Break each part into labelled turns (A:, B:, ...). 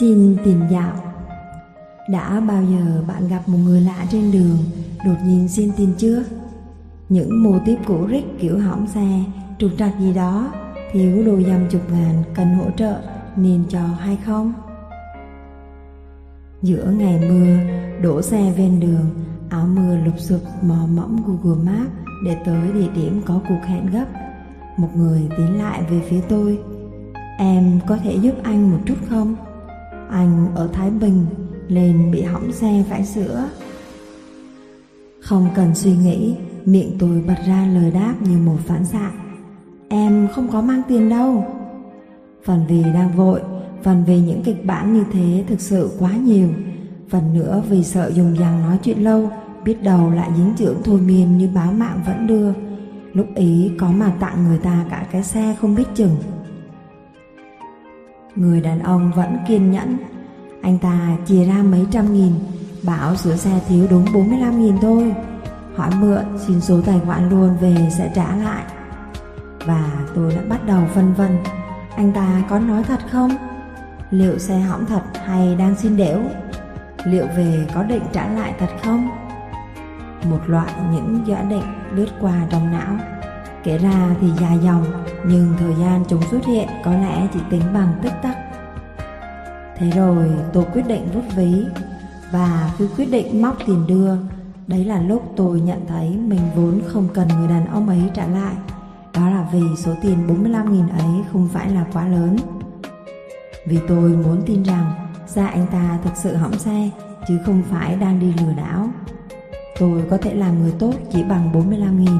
A: Xin tiền dạo Đã bao giờ bạn gặp một người lạ trên đường, Đột nhiên xin tiền chưa? Những mô tiếp cũ rích kiểu hỏng xe, Trục trặc gì đó, Thiếu đồ dăm chục ngàn cần hỗ trợ Nên cho hay không? Giữa ngày mưa, Đổ xe ven đường, Áo mưa lục sụp mò mẫm Google Maps Để tới địa điểm có cuộc hẹn gấp Một người tiến lại về phía tôi Em có thể giúp anh một chút không? Anh ở Thái Bình lên bị hỏng xe phải sữa. Không cần suy nghĩ, Miệng tôi bật ra lời đáp như một phản xạ. Em không có mang tiền đâu. Phần vì đang vội, Phần vì những kịch bản như thế thực sự quá nhiều. Phần nữa vì sợ dùng dằng nói chuyện lâu, Biết đầu lại dính trưởng thôi miên như báo mạng vẫn đưa. Lúc ý có mà tặng người ta cả cái xe không biết chừng. Người đàn ông vẫn kiên nhẫn Anh ta chia ra mấy trăm nghìn, Bảo sửa xe thiếu đúng 45 nghìn thôi Hỏi mượn xin số tài khoản luôn về sẽ trả lại Và tôi đã bắt đầu phân vân, Anh ta có nói thật không? Liệu xe hỏng thật hay đang xin đểu? Liệu về có định trả lại thật không? Một loại những giả định lướt qua trong não Kể ra thì dài dòng, Nhưng thời gian chúng xuất hiện có lẽ chỉ tính bằng tích tắc. Thế rồi tôi quyết định rút ví, Và khi quyết định móc tiền đưa. Đấy là lúc tôi nhận thấy mình vốn không cần người đàn ông ấy trả lại. Đó là vì số tiền 45.000 ấy không phải là quá lớn. Vì tôi muốn tin rằng Ra anh ta thực sự hỏng xe, Chứ không phải đang đi lừa đảo. Tôi có thể làm người tốt chỉ bằng 45.000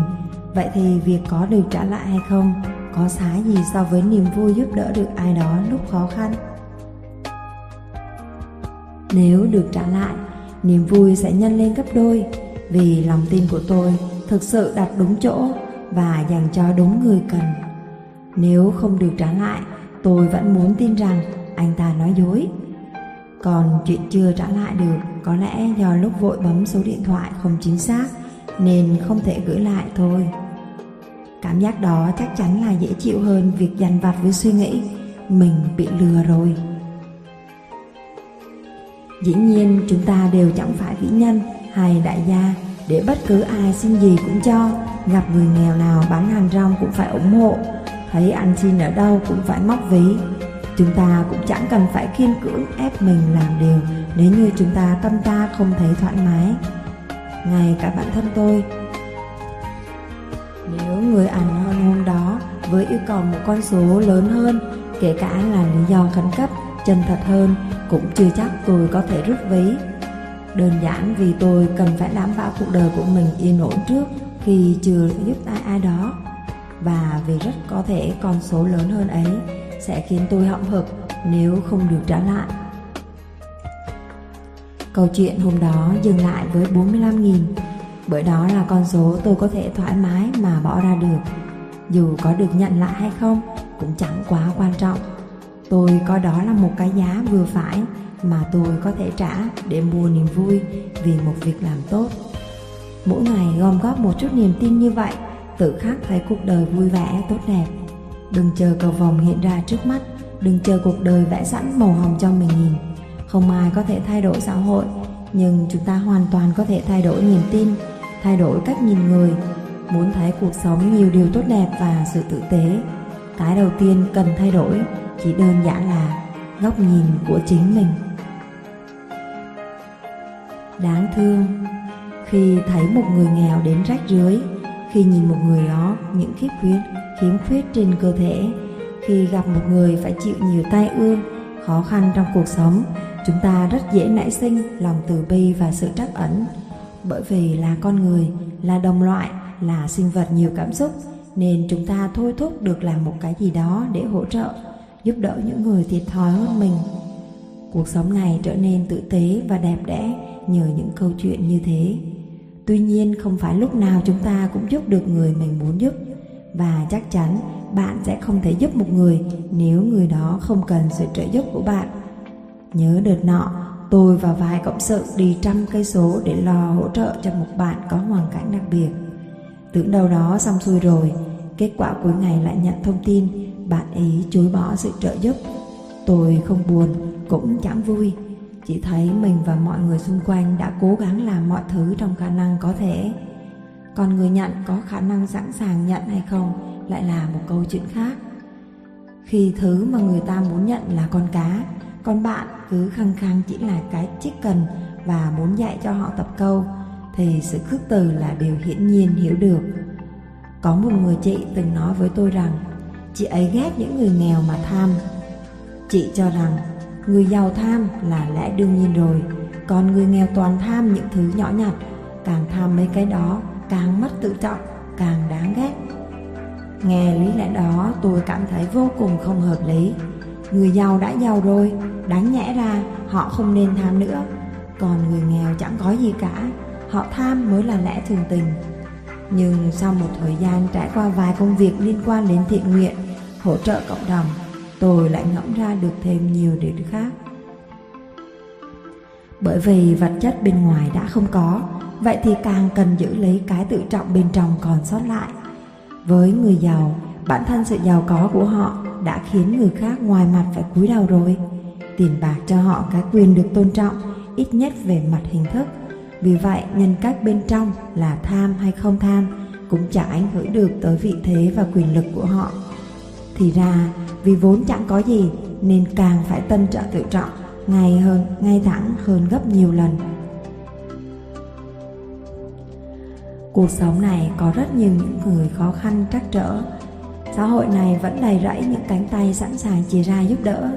A: Vậy thì việc có được trả lại hay không Có xá gì so với niềm vui giúp đỡ được ai đó lúc khó khăn? Nếu được trả lại, Niềm vui sẽ nhân lên gấp đôi, Vì lòng tin của tôi thực sự đặt đúng chỗ Và dành cho đúng người cần. Nếu không được trả lại, Tôi vẫn muốn tin rằng anh ta nói dối. Còn chuyện chưa trả lại được Có lẽ do lúc vội bấm số điện thoại không chính xác. Nên không thể gửi lại thôi Cảm giác đó chắc chắn là dễ chịu hơn việc dằn vặt với suy nghĩ mình bị lừa rồi. Dĩ nhiên chúng ta đều chẳng phải vĩ nhân hay đại gia để bất cứ ai xin gì cũng cho, gặp người nghèo nào bán hàng rong cũng phải ủng hộ, thấy anh xin ở đâu cũng phải móc ví. Chúng ta cũng chẳng cần phải kiên cưỡng ép mình làm điều nếu như chúng ta tâm ta không thấy thoải mái. Ngay cả bản thân tôi nếu người ăn hơn hôm đó với yêu cầu một con số lớn hơn, kể cả là lý do khẩn cấp, chân thật hơn, cũng chưa chắc tôi có thể rút ví. Đơn giản vì tôi cần phải đảm bảo cuộc đời của mình yên ổn trước khi chưa giúp ai ai đó. Và vì rất có thể con số lớn hơn ấy sẽ khiến tôi hậm hực nếu không được trả lại. Câu chuyện hôm đó dừng lại với 45.000 bởi đó là con số tôi có thể thoải mái mà bỏ ra được. Dù có được nhận lại hay không cũng chẳng quá quan trọng. Tôi coi đó là một cái giá vừa phải mà tôi có thể trả để mua niềm vui vì một việc làm tốt. Mỗi ngày gom góp một chút niềm tin như vậy, tự khắc thấy cuộc đời vui vẻ, tốt đẹp. Đừng chờ cầu vòng hiện ra trước mắt, đừng chờ cuộc đời vẽ sẵn màu hồng cho mình nhìn. Không ai có thể thay đổi xã hội, nhưng chúng ta hoàn toàn có thể thay đổi niềm tin thay đổi cách nhìn người, muốn thấy cuộc sống nhiều điều tốt đẹp và sự tử tế. Cái đầu tiên cần thay đổi chỉ đơn giản là góc nhìn của chính mình. Đáng thương, khi thấy một người nghèo đến rách rưới, khi nhìn một người đó những khiếm khuyết, khiếm khuyết trên cơ thể, khi gặp một người phải chịu nhiều tai ương, khó khăn trong cuộc sống, chúng ta rất dễ nảy sinh lòng từ bi và sự trắc ẩn bởi vì là con người, là đồng loại, là sinh vật nhiều cảm xúc nên chúng ta thôi thúc được làm một cái gì đó để hỗ trợ, giúp đỡ những người thiệt thòi hơn mình. Cuộc sống này trở nên tử tế và đẹp đẽ nhờ những câu chuyện như thế. Tuy nhiên không phải lúc nào chúng ta cũng giúp được người mình muốn giúp và chắc chắn bạn sẽ không thể giúp một người nếu người đó không cần sự trợ giúp của bạn. Nhớ đợt nọ, Tôi và vài cộng sự đi trăm cây số để lo hỗ trợ cho một bạn có hoàn cảnh đặc biệt. Tưởng đâu đó xong xuôi rồi, kết quả cuối ngày lại nhận thông tin bạn ấy chối bỏ sự trợ giúp. Tôi không buồn, cũng chẳng vui. Chỉ thấy mình và mọi người xung quanh đã cố gắng làm mọi thứ trong khả năng có thể. Còn người nhận có khả năng sẵn sàng nhận hay không lại là một câu chuyện khác. Khi thứ mà người ta muốn nhận là con cá, còn bạn cứ khăng khăng chỉ là cái chiếc cần và muốn dạy cho họ tập câu, thì sự khước từ là điều hiển nhiên hiểu được. Có một người chị từng nói với tôi rằng chị ấy ghét những người nghèo mà tham. Chị cho rằng người giàu tham là lẽ đương nhiên rồi, còn người nghèo toàn tham những thứ nhỏ nhặt, càng tham mấy cái đó càng mất tự trọng, càng đáng ghét. Nghe lý lẽ đó tôi cảm thấy vô cùng không hợp lý. Người giàu đã giàu rồi, đáng nhẽ ra họ không nên tham nữa. Còn người nghèo chẳng có gì cả, họ tham mới là lẽ thường tình. Nhưng sau một thời gian trải qua vài công việc liên quan đến thiện nguyện, hỗ trợ cộng đồng, tôi lại ngẫm ra được thêm nhiều điều khác. Bởi vì vật chất bên ngoài đã không có, vậy thì càng cần giữ lấy cái tự trọng bên trong còn sót lại. Với người giàu, bản thân sự giàu có của họ đã khiến người khác ngoài mặt phải cúi đầu rồi. Tiền bạc cho họ cái quyền được tôn trọng, ít nhất về mặt hình thức. Vì vậy, nhân cách bên trong là tham hay không tham cũng chẳng ảnh hưởng được tới vị thế và quyền lực của họ. Thì ra, vì vốn chẳng có gì nên càng phải tân trợ tự trọng, ngay hơn, ngay thẳng hơn gấp nhiều lần. Cuộc sống này có rất nhiều những người khó khăn trắc trở. Xã hội này vẫn đầy rẫy những cánh tay sẵn sàng chia ra giúp đỡ.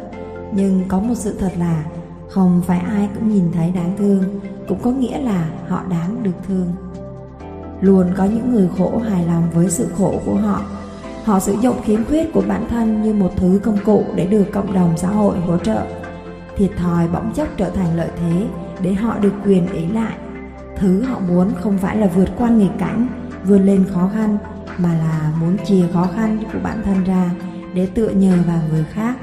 A: Nhưng có một sự thật là không phải ai cũng nhìn thấy đáng thương, cũng có nghĩa là họ đáng được thương. Luôn có những người khổ hài lòng với sự khổ của họ. Họ sử dụng khiếm khuyết của bản thân như một thứ công cụ để được cộng đồng xã hội hỗ trợ. Thiệt thòi bỗng chốc trở thành lợi thế để họ được quyền ý lại Thứ họ muốn không phải là vượt qua nghịch cảnh, vươn lên khó khăn, mà là muốn chia khó khăn của bản thân ra để tựa nhờ vào người khác.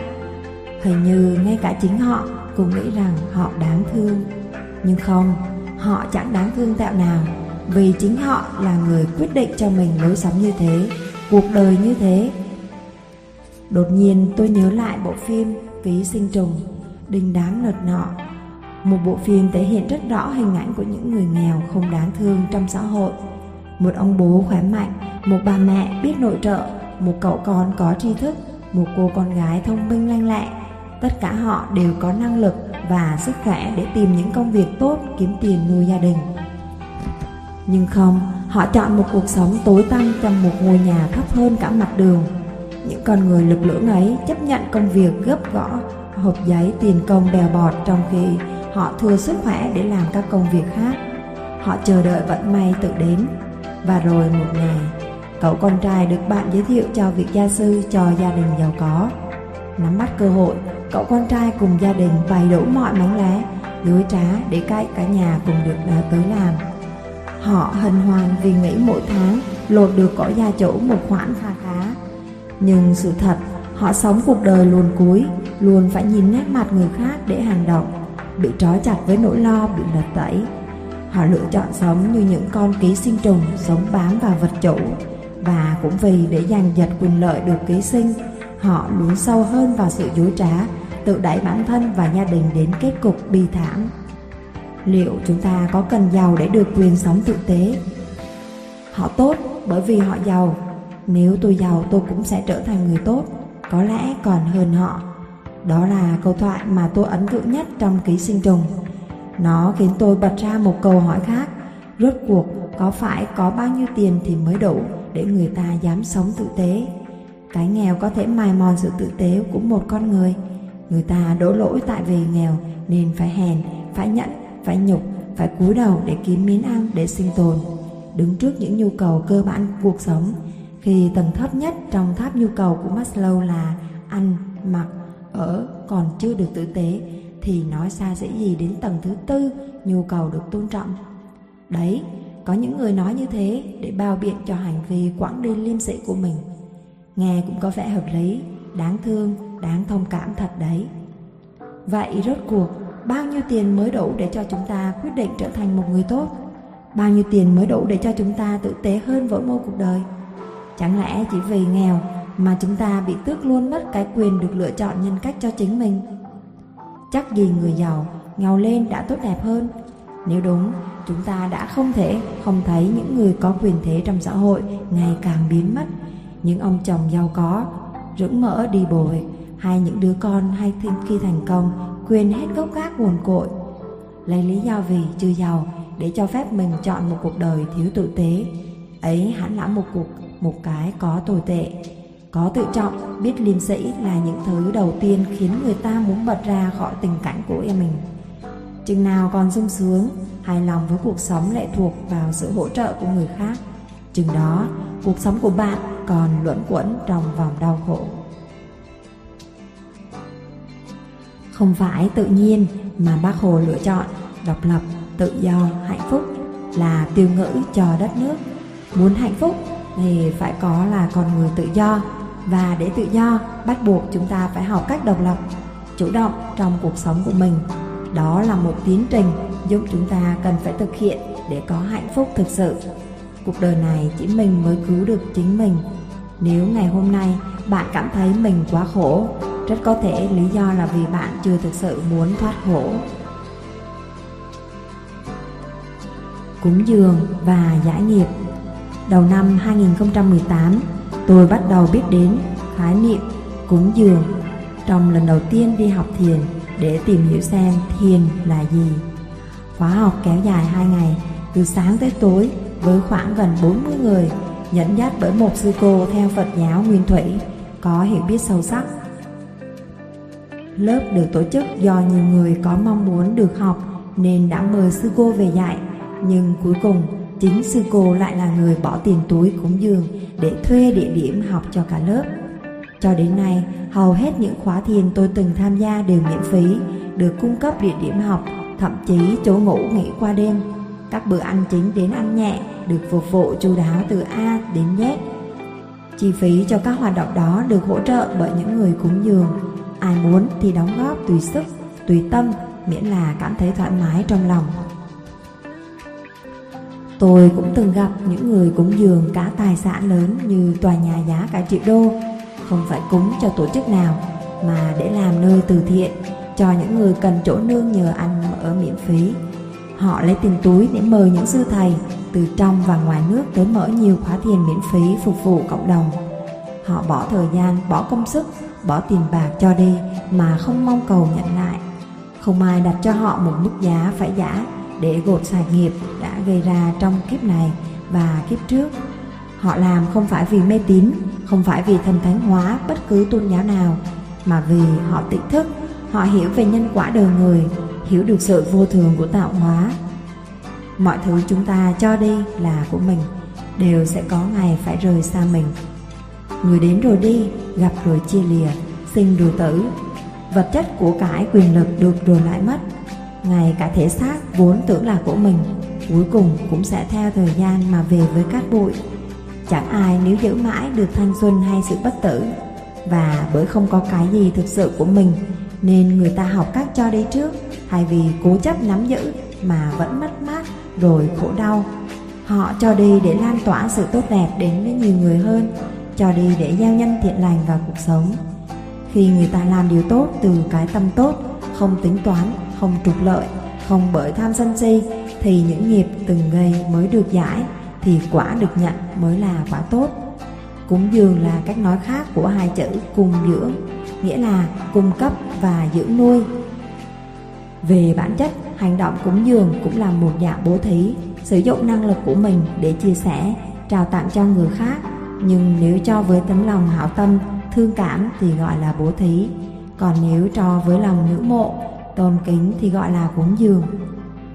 A: Hình như ngay cả chính họ cũng nghĩ rằng họ đáng thương. Nhưng không, họ chẳng đáng thương tẹo nào, vì chính họ là người quyết định cho mình lối sống như thế, cuộc đời như thế. Đột nhiên tôi nhớ lại bộ phim Ký sinh trùng, đình đám lợt nọ một bộ phim thể hiện rất rõ hình ảnh của những người nghèo không đáng thương trong xã hội. Một ông bố khỏe mạnh, một bà mẹ biết nội trợ, một cậu con có tri thức, một cô con gái thông minh lanh lẹ. Tất cả họ đều có năng lực và sức khỏe để tìm những công việc tốt kiếm tiền nuôi gia đình. Nhưng không, họ chọn một cuộc sống tối tăm trong một ngôi nhà thấp hơn cả mặt đường. Những con người lực lưỡng ấy chấp nhận công việc gấp gõ, hộp giấy tiền công bèo bọt trong khi họ thừa sức khỏe để làm các công việc khác. Họ chờ đợi vận may tự đến. Và rồi một ngày, cậu con trai được bạn giới thiệu cho việc gia sư cho gia đình giàu có. Nắm bắt cơ hội, cậu con trai cùng gia đình bày đủ mọi mánh lé, dối trá để cậy cả nhà cùng được tới làm. Họ hân hoan vì nghĩ mỗi tháng lột được cỏ gia chủ một khoản kha khá. Nhưng sự thật, họ sống cuộc đời luồn cuối, luôn phải nhìn nét mặt người khác để hành động bị trói chặt với nỗi lo bị lật tẩy. Họ lựa chọn sống như những con ký sinh trùng sống bám vào vật chủ và cũng vì để giành giật quyền lợi được ký sinh, họ lún sâu hơn vào sự dối trá, tự đẩy bản thân và gia đình đến kết cục bi thảm. Liệu chúng ta có cần giàu để được quyền sống tự tế? Họ tốt bởi vì họ giàu. Nếu tôi giàu tôi cũng sẽ trở thành người tốt, có lẽ còn hơn họ. Đó là câu thoại mà tôi ấn tượng nhất trong ký sinh trùng. Nó khiến tôi bật ra một câu hỏi khác. Rốt cuộc có phải có bao nhiêu tiền thì mới đủ để người ta dám sống tử tế? Cái nghèo có thể mài mòn sự tử tế của một con người. Người ta đổ lỗi tại vì nghèo nên phải hèn, phải nhẫn, phải nhục, phải cúi đầu để kiếm miếng ăn để sinh tồn. Đứng trước những nhu cầu cơ bản cuộc sống, khi tầng thấp nhất trong tháp nhu cầu của Maslow là ăn, mặc, ở còn chưa được tử tế thì nói xa dễ gì đến tầng thứ tư nhu cầu được tôn trọng. Đấy, có những người nói như thế để bao biện cho hành vi quãng đi liêm sĩ của mình. Nghe cũng có vẻ hợp lý, đáng thương, đáng thông cảm thật đấy. Vậy rốt cuộc, bao nhiêu tiền mới đủ để cho chúng ta quyết định trở thành một người tốt? Bao nhiêu tiền mới đủ để cho chúng ta tử tế hơn với mô cuộc đời? Chẳng lẽ chỉ vì nghèo mà chúng ta bị tước luôn mất cái quyền được lựa chọn nhân cách cho chính mình. Chắc gì người giàu nghèo lên đã tốt đẹp hơn. Nếu đúng, chúng ta đã không thể không thấy những người có quyền thế trong xã hội ngày càng biến mất. Những ông chồng giàu có, rững mỡ đi bồi, hay những đứa con hay khi thành công quên hết gốc gác nguồn cội. Lấy lý do vì chưa giàu để cho phép mình chọn một cuộc đời thiếu tử tế. Ấy hẳn là một cuộc một cái có tồi tệ. Có tự trọng, biết liêm sĩ là những thứ đầu tiên khiến người ta muốn bật ra khỏi tình cảnh của em mình. Chừng nào còn sung sướng, hài lòng với cuộc sống lệ thuộc vào sự hỗ trợ của người khác. Chừng đó, cuộc sống của bạn còn luẩn quẩn trong vòng đau khổ. Không phải tự nhiên mà bác Hồ lựa chọn độc lập, tự do, hạnh phúc là tiêu ngữ cho đất nước. Muốn hạnh phúc thì phải có là con người tự do và để tự do bắt buộc chúng ta phải học cách độc lập, chủ động trong cuộc sống của mình. Đó là một tiến trình giúp chúng ta cần phải thực hiện để có hạnh phúc thực sự. Cuộc đời này chỉ mình mới cứu được chính mình. Nếu ngày hôm nay bạn cảm thấy mình quá khổ, rất có thể lý do là vì bạn chưa thực sự muốn thoát khổ. Cúng dường và giải nghiệp Đầu năm 2018, tôi bắt đầu biết đến khái niệm cúng dường trong lần đầu tiên đi học thiền để tìm hiểu xem thiền là gì. Khóa học kéo dài 2 ngày, từ sáng tới tối với khoảng gần 40 người, dẫn dắt bởi một sư cô theo Phật giáo Nguyên Thủy, có hiểu biết sâu sắc. Lớp được tổ chức do nhiều người có mong muốn được học nên đã mời sư cô về dạy, nhưng cuối cùng chính sư cô lại là người bỏ tiền túi cúng dường để thuê địa điểm học cho cả lớp. Cho đến nay, hầu hết những khóa thiền tôi từng tham gia đều miễn phí, được cung cấp địa điểm học, thậm chí chỗ ngủ nghỉ qua đêm. Các bữa ăn chính đến ăn nhẹ được phục vụ chu đáo từ A đến Z. Chi phí cho các hoạt động đó được hỗ trợ bởi những người cúng dường. Ai muốn thì đóng góp tùy sức, tùy tâm, miễn là cảm thấy thoải mái trong lòng. Tôi cũng từng gặp những người cúng dường cả tài sản lớn như tòa nhà giá cả triệu đô, không phải cúng cho tổ chức nào, mà để làm nơi từ thiện cho những người cần chỗ nương nhờ ăn ở miễn phí. Họ lấy tiền túi để mời những sư thầy từ trong và ngoài nước tới mở nhiều khóa thiền miễn phí phục vụ cộng đồng. Họ bỏ thời gian, bỏ công sức, bỏ tiền bạc cho đi mà không mong cầu nhận lại. Không ai đặt cho họ một mức giá phải giả để gột sạch nghiệp đã gây ra trong kiếp này và kiếp trước. Họ làm không phải vì mê tín, không phải vì thần thánh hóa bất cứ tôn giáo nào, mà vì họ tỉnh thức, họ hiểu về nhân quả đời người, hiểu được sự vô thường của tạo hóa. Mọi thứ chúng ta cho đi là của mình, đều sẽ có ngày phải rời xa mình. Người đến rồi đi, gặp rồi chia lìa, sinh rồi tử. Vật chất của cải quyền lực được rồi lại mất, ngay cả thể xác vốn tưởng là của mình, Cuối cùng cũng sẽ theo thời gian mà về với cát bụi. Chẳng ai nếu giữ mãi được thanh xuân hay sự bất tử. Và bởi không có cái gì thực sự của mình, Nên người ta học cách cho đi trước, Thay vì cố chấp nắm giữ mà vẫn mất mát rồi khổ đau. Họ cho đi để lan tỏa sự tốt đẹp đến với nhiều người hơn, Cho đi để gieo nhân thiện lành vào cuộc sống. Khi người ta làm điều tốt từ cái tâm tốt, Không tính toán không trục lợi, không bởi tham sân si thì những nghiệp từng gây mới được giải, thì quả được nhận mới là quả tốt. Cúng dường là cách nói khác của hai chữ cung dưỡng, nghĩa là cung cấp và dưỡng nuôi. Về bản chất, hành động cúng dường cũng là một dạng bố thí, sử dụng năng lực của mình để chia sẻ, trao tặng cho người khác. Nhưng nếu cho với tấm lòng hảo tâm, thương cảm thì gọi là bố thí. Còn nếu cho với lòng ngưỡng mộ, Tôn kính thì gọi là cúng dường.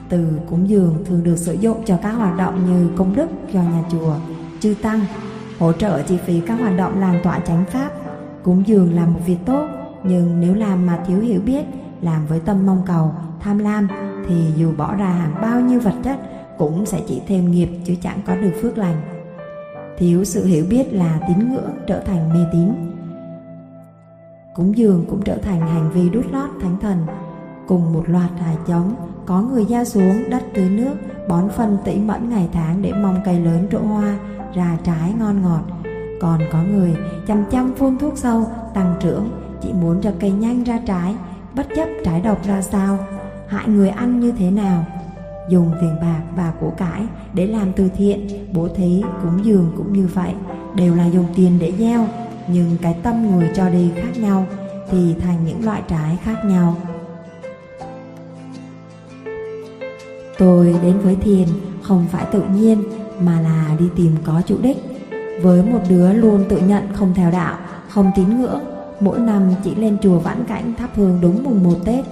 A: Từ cúng dường thường được sử dụng cho các hoạt động như công đức cho nhà chùa, chư tăng, hỗ trợ chi phí các hoạt động làm tọa chánh pháp. Cúng dường là một việc tốt, nhưng nếu làm mà thiếu hiểu biết, làm với tâm mong cầu, tham lam, thì dù bỏ ra hàng bao nhiêu vật chất cũng sẽ chỉ thêm nghiệp chứ chẳng có được phước lành. Thiếu sự hiểu biết là tín ngưỡng trở thành mê tín. Cúng dường cũng trở thành hành vi đút lót thánh thần Cùng một loạt hạt giống, có người gieo xuống đất tưới nước, bón phân tỉ mẫn ngày tháng để mong cây lớn trổ hoa, ra trái ngon ngọt. Còn có người chăm chăm phun thuốc sâu, tăng trưởng, chỉ muốn cho cây nhanh ra trái, bất chấp trái độc ra sao, hại người ăn như thế nào. Dùng tiền bạc và của cải để làm từ thiện, bố thí, cúng dường cũng như vậy, đều là dùng tiền để gieo, nhưng cái tâm người cho đi khác nhau thì thành những loại trái khác nhau. Tôi đến với thiền không phải tự nhiên mà là đi tìm có chủ đích. Với một đứa luôn tự nhận không theo đạo, không tín ngưỡng, mỗi năm chỉ lên chùa vãn cảnh thắp hương đúng mùng một Tết.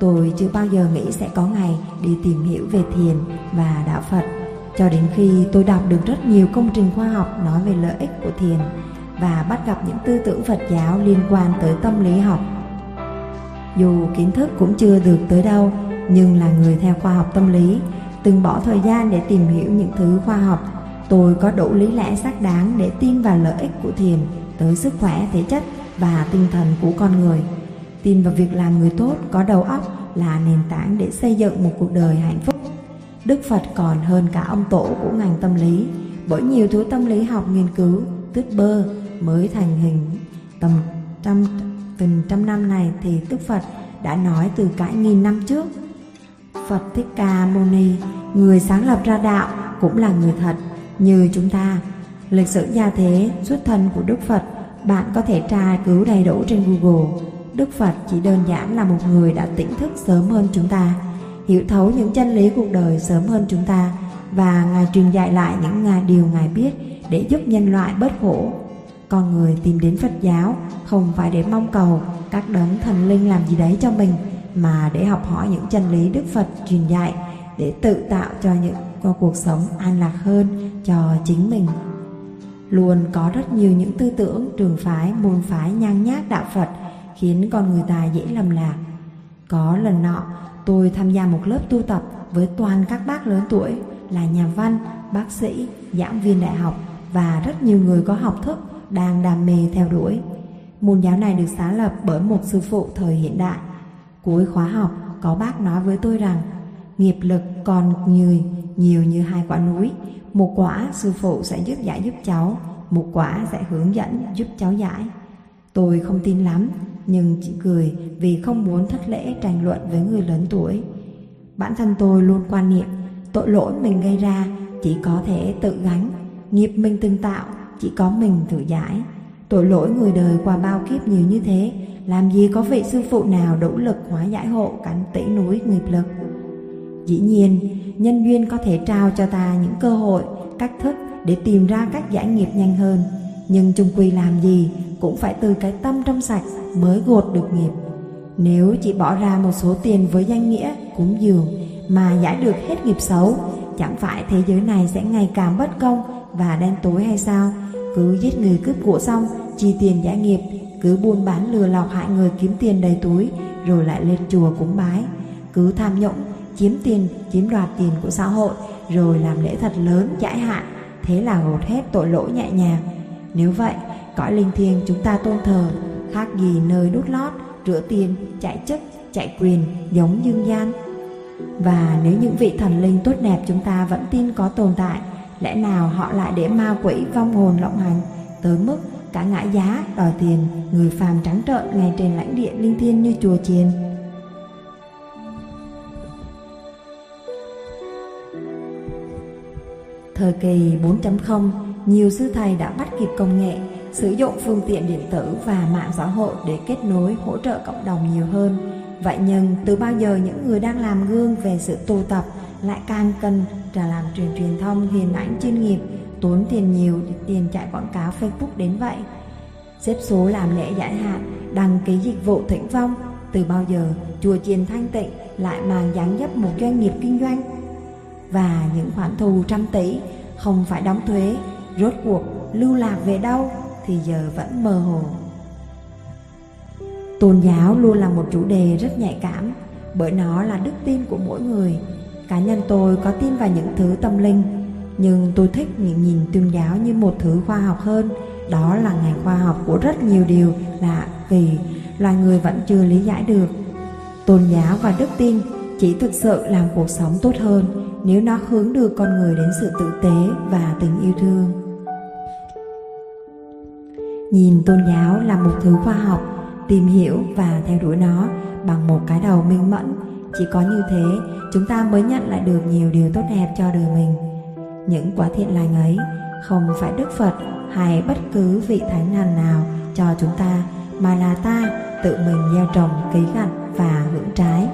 A: Tôi chưa bao giờ nghĩ sẽ có ngày đi tìm hiểu về thiền và đạo Phật. Cho đến khi tôi đọc được rất nhiều công trình khoa học nói về lợi ích của thiền và bắt gặp những tư tưởng Phật giáo liên quan tới tâm lý học. Dù kiến thức cũng chưa được tới đâu, nhưng là người theo khoa học tâm lý, từng bỏ thời gian để tìm hiểu những thứ khoa học, tôi có đủ lý lẽ xác đáng để tin vào lợi ích của thiền tới sức khỏe thể chất và tinh thần của con người. Tin vào việc làm người tốt có đầu óc là nền tảng để xây dựng một cuộc đời hạnh phúc. Đức Phật còn hơn cả ông tổ của ngành tâm lý, bởi nhiều thứ tâm lý học nghiên cứu, tuyết bơ, mới thành hình tầm trăm từng trăm năm này thì Đức Phật đã nói từ cả nghìn năm trước. Phật Thích Ca Mâu Ni, người sáng lập ra đạo, cũng là người thật như chúng ta. Lịch sử gia thế xuất thân của Đức Phật bạn có thể tra cứu đầy đủ trên Google. Đức Phật chỉ đơn giản là một người đã tỉnh thức sớm hơn chúng ta, hiểu thấu những chân lý cuộc đời sớm hơn chúng ta và Ngài truyền dạy lại những ngài điều Ngài biết để giúp nhân loại bớt khổ. Con người tìm đến Phật giáo không phải để mong cầu các đấng thần linh làm gì đấy cho mình mà để học hỏi những chân lý Đức Phật truyền dạy để tự tạo cho những cho cuộc sống an lạc hơn cho chính mình. Luôn có rất nhiều những tư tưởng trường phái, môn phái nhang nhác đạo Phật khiến con người ta dễ lầm lạc. Có lần nọ, tôi tham gia một lớp tu tập với toàn các bác lớn tuổi là nhà văn, bác sĩ, giảng viên đại học và rất nhiều người có học thức đang đam mê theo đuổi. Môn giáo này được sáng lập bởi một sư phụ thời hiện đại. Cuối khóa học, có bác nói với tôi rằng nghiệp lực còn nhiều, nhiều như hai quả núi. Một quả sư phụ sẽ giúp giải giúp cháu, một quả sẽ hướng dẫn giúp cháu giải. Tôi không tin lắm, nhưng chỉ cười vì không muốn thất lễ tranh luận với người lớn tuổi. Bản thân tôi luôn quan niệm tội lỗi mình gây ra chỉ có thể tự gánh, nghiệp mình từng tạo chỉ có mình tự giải. Tội lỗi người đời qua bao kiếp nhiều như thế, làm gì có vị sư phụ nào đủ lực hóa giải hộ cánh tỷ núi nghiệp lực. Dĩ nhiên, nhân duyên có thể trao cho ta những cơ hội, cách thức để tìm ra cách giải nghiệp nhanh hơn. Nhưng chung quy làm gì cũng phải từ cái tâm trong sạch mới gột được nghiệp. Nếu chỉ bỏ ra một số tiền với danh nghĩa cúng dường mà giải được hết nghiệp xấu, chẳng phải thế giới này sẽ ngày càng bất công và đen tối hay sao? Cứ giết người cướp của xong, chi tiền giả nghiệp, cứ buôn bán lừa lọc hại người kiếm tiền đầy túi, rồi lại lên chùa cúng bái. Cứ tham nhũng, chiếm tiền, chiếm đoạt tiền của xã hội, rồi làm lễ thật lớn, giải hạn, thế là gột hết tội lỗi nhẹ nhàng. Nếu vậy, cõi linh thiêng chúng ta tôn thờ, khác gì nơi đút lót, rửa tiền, chạy chức, chạy quyền, giống dương gian. Và nếu những vị thần linh tốt đẹp chúng ta vẫn tin có tồn tại, lẽ nào họ lại để ma quỷ vong hồn lộng hành tới mức cả ngã giá đòi tiền người phàm trắng trợn ngay trên lãnh địa linh thiên như chùa chiền Thời kỳ 4.0, nhiều sư thầy đã bắt kịp công nghệ, sử dụng phương tiện điện tử và mạng xã hội để kết nối, hỗ trợ cộng đồng nhiều hơn. Vậy nhưng từ bao giờ những người đang làm gương về sự tu tập lại càng cần trả làm truyền truyền thông hình ảnh chuyên nghiệp, tốn tiền nhiều để tiền chạy quảng cáo Facebook đến vậy. Xếp số làm lễ giải hạn, đăng ký dịch vụ thỉnh vong, từ bao giờ chùa chiền thanh tịnh lại mang dáng dấp một doanh nghiệp kinh doanh. Và những khoản thù trăm tỷ không phải đóng thuế, rốt cuộc lưu lạc về đâu thì giờ vẫn mơ hồ. Tôn giáo luôn là một chủ đề rất nhạy cảm bởi nó là đức tin của mỗi người Cá nhân tôi có tin vào những thứ tâm linh, nhưng tôi thích nhìn, nhìn tôn giáo như một thứ khoa học hơn. Đó là ngành khoa học của rất nhiều điều lạ kỳ, loài người vẫn chưa lý giải được. Tôn giáo và đức tin chỉ thực sự làm cuộc sống tốt hơn nếu nó hướng đưa con người đến sự tử tế và tình yêu thương. Nhìn tôn giáo là một thứ khoa học, tìm hiểu và theo đuổi nó bằng một cái đầu minh mẫn. Chỉ có như thế, chúng ta mới nhận lại được nhiều điều tốt đẹp cho đời mình. Những quả thiện lành ấy không phải Đức Phật hay bất cứ vị thánh thần nào cho chúng ta, mà là ta tự mình gieo trồng, cấy gặt và hưởng trái.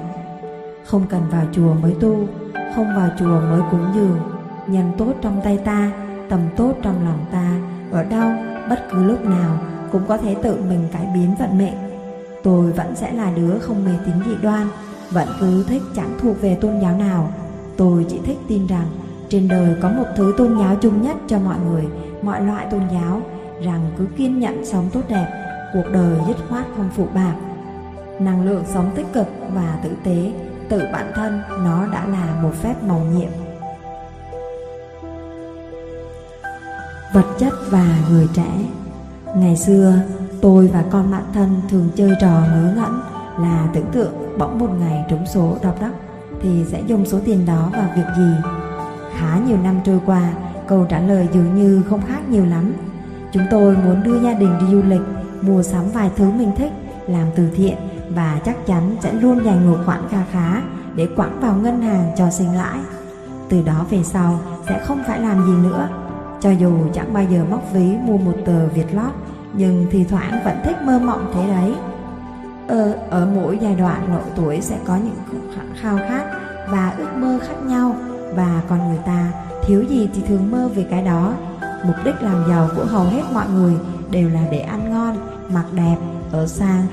A: Không cần vào chùa mới tu, không vào chùa mới cúng dường, nhân tốt trong tay ta, tầm tốt trong lòng ta, ở đâu, bất cứ lúc nào cũng có thể tự mình cải biến vận mệnh. Tôi vẫn sẽ là đứa không mê tín dị đoan, vẫn cứ thích chẳng thuộc về tôn giáo nào. Tôi chỉ thích tin rằng trên đời có một thứ tôn giáo chung nhất cho mọi người, mọi loại tôn giáo, rằng cứ kiên nhẫn sống tốt đẹp, cuộc đời dứt khoát không phụ bạc. Năng lượng sống tích cực và tử tế, tự bản thân nó đã là một phép màu nhiệm. Vật chất và người trẻ Ngày xưa, tôi và con bạn thân thường chơi trò ngớ ngẩn là tưởng tượng bỗng một ngày trúng số độc đắc thì sẽ dùng số tiền đó vào việc gì. Khá nhiều năm trôi qua, câu trả lời dường như không khác nhiều lắm. Chúng tôi muốn đưa gia đình đi du lịch, mua sắm vài thứ mình thích, làm từ thiện và chắc chắn sẽ luôn dành một khoản kha khá để quẳng vào ngân hàng cho sinh lãi. Từ đó về sau sẽ không phải làm gì nữa. Cho dù chẳng bao giờ móc ví mua một tờ Việt lót, nhưng thì thoảng vẫn thích mơ mộng thế đấy. Ở, ờ, ở mỗi giai đoạn độ tuổi sẽ có những khao khát và ước mơ khác nhau và con người ta thiếu gì thì thường mơ về cái đó. Mục đích làm giàu của hầu hết mọi người đều là để ăn ngon, mặc đẹp, ở sang.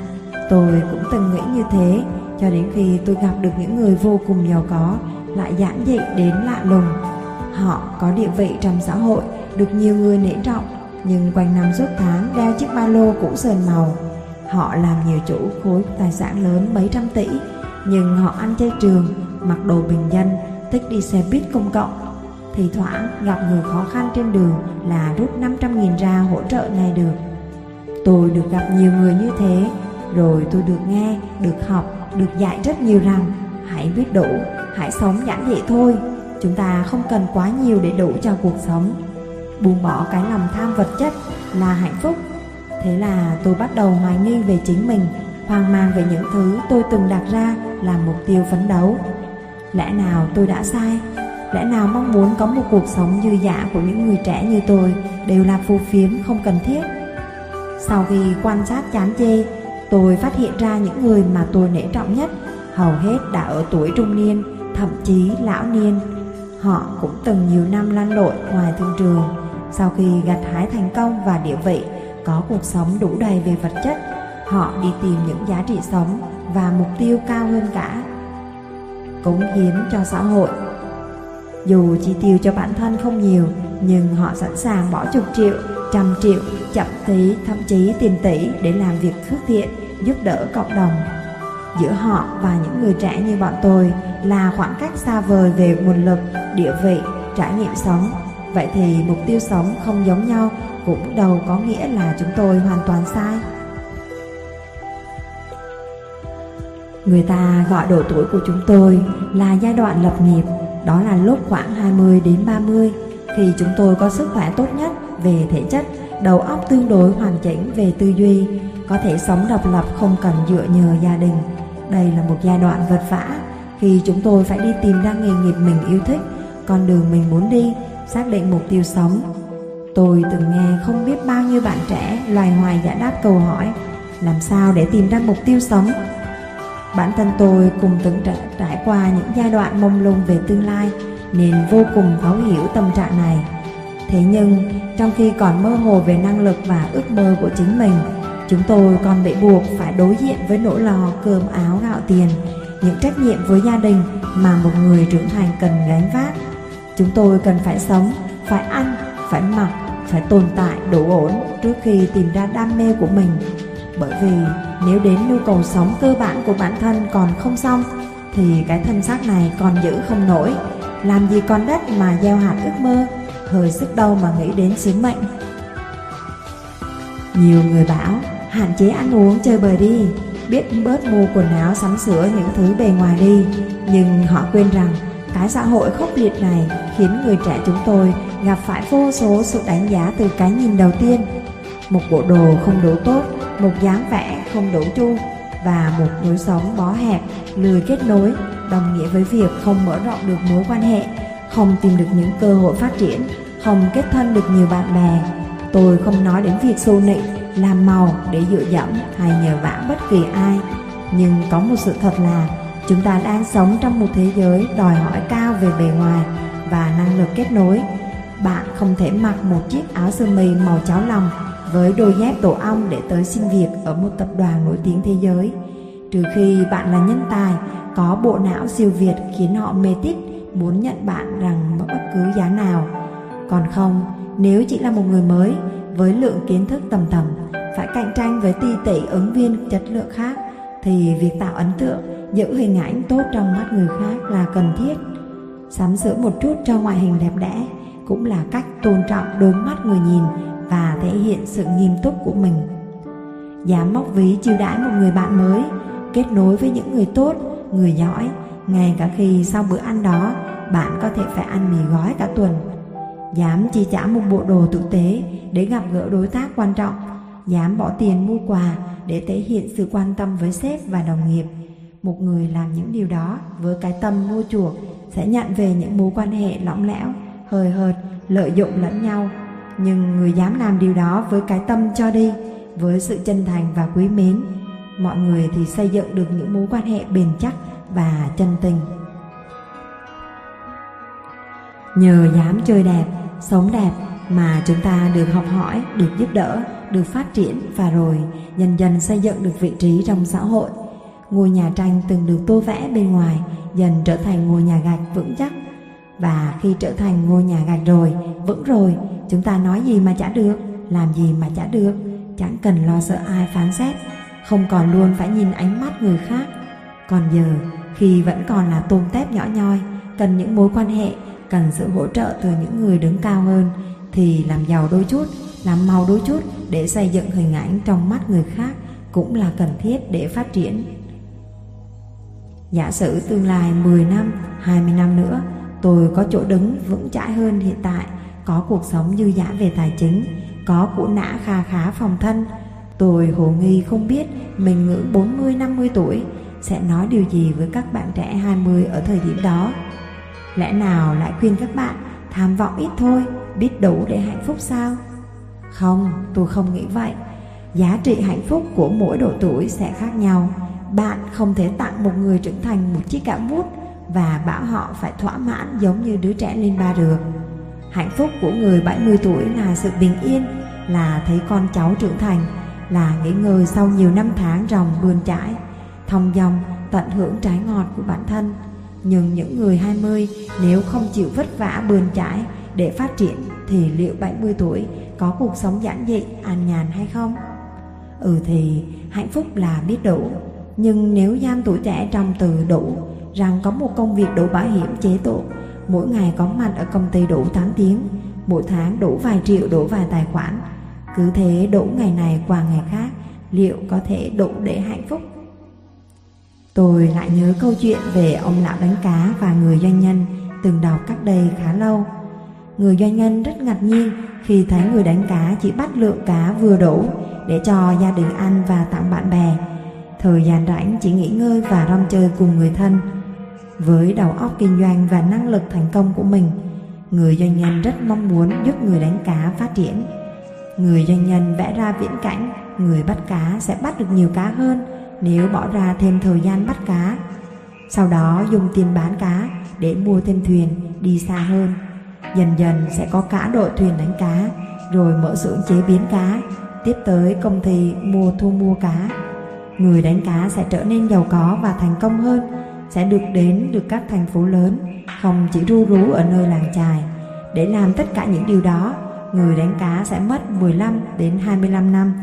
A: Tôi cũng từng nghĩ như thế cho đến khi tôi gặp được những người vô cùng giàu có lại giản dị đến lạ lùng. Họ có địa vị trong xã hội, được nhiều người nể trọng, nhưng quanh năm suốt tháng đeo chiếc ba lô cũ sờn màu. Họ làm nhiều chủ khối tài sản lớn mấy trăm tỷ, nhưng họ ăn chay trường, mặc đồ bình dân, thích đi xe buýt công cộng. Thì thoảng gặp người khó khăn trên đường là rút 500.000 ra hỗ trợ ngay được. Tôi được gặp nhiều người như thế, rồi tôi được nghe, được học, được dạy rất nhiều rằng hãy biết đủ, hãy sống giản dị thôi. Chúng ta không cần quá nhiều để đủ cho cuộc sống. Buông bỏ cái lòng tham vật chất là hạnh phúc. Thế là tôi bắt đầu hoài nghi về chính mình, hoang mang về những thứ tôi từng đặt ra là mục tiêu phấn đấu. Lẽ nào tôi đã sai? Lẽ nào mong muốn có một cuộc sống dư dả của những người trẻ như tôi đều là phù phiếm không cần thiết? Sau khi quan sát chán chê, tôi phát hiện ra những người mà tôi nể trọng nhất hầu hết đã ở tuổi trung niên, thậm chí lão niên. Họ cũng từng nhiều năm lăn lộn ngoài thương trường. Sau khi gặt hái thành công và địa vị, có cuộc sống đủ đầy về vật chất, họ đi tìm những giá trị sống và mục tiêu cao hơn cả. Cống hiến cho xã hội Dù chi tiêu cho bản thân không nhiều, nhưng họ sẵn sàng bỏ chục triệu, trăm triệu, chậm tí, thậm chí tiền tỷ để làm việc phước thiện, giúp đỡ cộng đồng. Giữa họ và những người trẻ như bọn tôi là khoảng cách xa vời về nguồn lực, địa vị, trải nghiệm sống. Vậy thì mục tiêu sống không giống nhau cũng đâu có nghĩa là chúng tôi hoàn toàn sai. Người ta gọi độ tuổi của chúng tôi là giai đoạn lập nghiệp, đó là lúc khoảng 20 đến 30 khi chúng tôi có sức khỏe tốt nhất về thể chất, đầu óc tương đối hoàn chỉnh về tư duy, có thể sống độc lập không cần dựa nhờ gia đình. Đây là một giai đoạn vật vã khi chúng tôi phải đi tìm ra nghề nghiệp mình yêu thích, con đường mình muốn đi, xác định mục tiêu sống. Tôi từng nghe không biết bao nhiêu bạn trẻ loài hoài giải đáp câu hỏi làm sao để tìm ra mục tiêu sống. Bản thân tôi cùng từng trải, trải qua những giai đoạn mông lung về tương lai nên vô cùng thấu hiểu tâm trạng này. Thế nhưng, trong khi còn mơ hồ về năng lực và ước mơ của chính mình, chúng tôi còn bị buộc phải đối diện với nỗi lo cơm áo gạo tiền, những trách nhiệm với gia đình mà một người trưởng thành cần gánh vác. Chúng tôi cần phải sống, phải ăn, phải mặc, phải tồn tại đủ ổn trước khi tìm ra đam mê của mình. Bởi vì nếu đến nhu cầu sống cơ bản của bản thân còn không xong, thì cái thân xác này còn giữ không nổi. Làm gì còn đất mà gieo hạt ước mơ, hơi sức đâu mà nghĩ đến sứ mệnh. Nhiều người bảo hạn chế ăn uống chơi bời đi, biết bớt mua quần áo sắm sửa những thứ bề ngoài đi, nhưng họ quên rằng cái xã hội khốc liệt này khiến người trẻ chúng tôi gặp phải vô số sự đánh giá từ cái nhìn đầu tiên. Một bộ đồ không đủ tốt, một dáng vẻ không đủ chu và một lối sống bó hẹp, lười kết nối đồng nghĩa với việc không mở rộng được mối quan hệ, không tìm được những cơ hội phát triển, không kết thân được nhiều bạn bè. Tôi không nói đến việc xô nịnh, làm màu để dựa dẫm hay nhờ vả bất kỳ ai. Nhưng có một sự thật là chúng ta đang sống trong một thế giới đòi hỏi cao về bề ngoài và năng lực kết nối. Bạn không thể mặc một chiếc áo sơ mi màu cháo lòng với đôi dép tổ ong để tới xin việc ở một tập đoàn nổi tiếng thế giới. Trừ khi bạn là nhân tài, có bộ não siêu việt khiến họ mê tít muốn nhận bạn rằng bất cứ giá nào. Còn không, nếu chỉ là một người mới với lượng kiến thức tầm tầm, phải cạnh tranh với ti tỷ ứng viên chất lượng khác, thì việc tạo ấn tượng, giữ hình ảnh tốt trong mắt người khác là cần thiết. Sắm sửa một chút cho ngoại hình đẹp đẽ cũng là cách tôn trọng đôi mắt người nhìn và thể hiện sự nghiêm túc của mình. Dám móc ví chiêu đãi một người bạn mới, kết nối với những người tốt, người giỏi, ngay cả khi sau bữa ăn đó bạn có thể phải ăn mì gói cả tuần. Dám chi trả một bộ đồ tử tế để gặp gỡ đối tác quan trọng, dám bỏ tiền mua quà để thể hiện sự quan tâm với sếp và đồng nghiệp. Một người làm những điều đó với cái tâm mua chuộc sẽ nhận về những mối quan hệ lỏng lẽo, hời hợt, lợi dụng lẫn nhau. Nhưng người dám làm điều đó với cái tâm cho đi, với sự chân thành và quý mến, mọi người thì xây dựng được những mối quan hệ bền chắc và chân tình. Nhờ dám chơi đẹp, sống đẹp mà chúng ta được học hỏi, được giúp đỡ, được phát triển và rồi dần dần xây dựng được vị trí trong xã hội. Ngôi nhà tranh từng được tô vẽ bên ngoài dần trở thành ngôi nhà gạch vững chắc. Và khi trở thành ngôi nhà gạch rồi, vững rồi, chúng ta nói gì mà chả được, làm gì mà chả được, chẳng cần lo sợ ai phán xét, không còn luôn phải nhìn ánh mắt người khác. Còn giờ, khi vẫn còn là tôm tép nhỏ nhoi, cần những mối quan hệ, cần sự hỗ trợ từ những người đứng cao hơn, thì làm giàu đôi chút, làm màu đôi chút để xây dựng hình ảnh trong mắt người khác cũng là cần thiết để phát triển. Giả sử tương lai 10 năm, 20 năm nữa, tôi có chỗ đứng vững chãi hơn hiện tại, có cuộc sống dư dả về tài chính, có cũ nã kha khá phòng thân, tôi hồ nghi không biết mình ngưỡng 40-50 tuổi sẽ nói điều gì với các bạn trẻ 20 ở thời điểm đó. Lẽ nào lại khuyên các bạn tham vọng ít thôi, biết đủ để hạnh phúc sao? Không, tôi không nghĩ vậy. Giá trị hạnh phúc của mỗi độ tuổi sẽ khác nhau. Bạn không thể tặng một người trưởng thành một chiếc cảm bút và bảo họ phải thỏa mãn giống như đứa trẻ lên ba được. Hạnh phúc của người 70 tuổi là sự bình yên, là thấy con cháu trưởng thành, là nghỉ ngơi sau nhiều năm tháng ròng bươn trải, thông dong tận hưởng trái ngọt của bản thân. Nhưng những người 20 nếu không chịu vất vả bươn trải để phát triển thì liệu 70 tuổi có cuộc sống giản dị, an nhàn hay không? Ừ thì hạnh phúc là biết đủ, nhưng nếu giam tuổi trẻ trong từ đủ rằng có một công việc đủ bảo hiểm chế độ, mỗi ngày có mặt ở công ty đủ 8 tiếng, mỗi tháng đủ vài triệu đủ vài tài khoản, cứ thế đủ ngày này qua ngày khác, liệu có thể đủ để hạnh phúc? Tôi lại nhớ câu chuyện về ông lão đánh cá và người doanh nhân từng đọc cách đây khá lâu. Người doanh nhân rất ngạc nhiên khi thấy người đánh cá chỉ bắt lượng cá vừa đủ để cho gia đình ăn và tặng bạn bè. Thời gian rảnh chỉ nghỉ ngơi và rong chơi cùng người thân. Với đầu óc kinh doanh và năng lực thành công của mình, người doanh nhân rất mong muốn giúp người đánh cá phát triển. Người doanh nhân vẽ ra viễn cảnh người bắt cá sẽ bắt được nhiều cá hơn nếu bỏ ra thêm thời gian bắt cá. Sau đó dùng tiền bán cá để mua thêm thuyền đi xa hơn. Dần dần sẽ có cả đội thuyền đánh cá, rồi mở xưởng chế biến cá, tiếp tới công ty mua thu mua cá. Người đánh cá sẽ trở nên giàu có và thành công hơn, sẽ được đến được các thành phố lớn, không chỉ ru rú ở nơi làng chài. Để làm tất cả những điều đó, người đánh cá sẽ mất 15 đến 25 năm.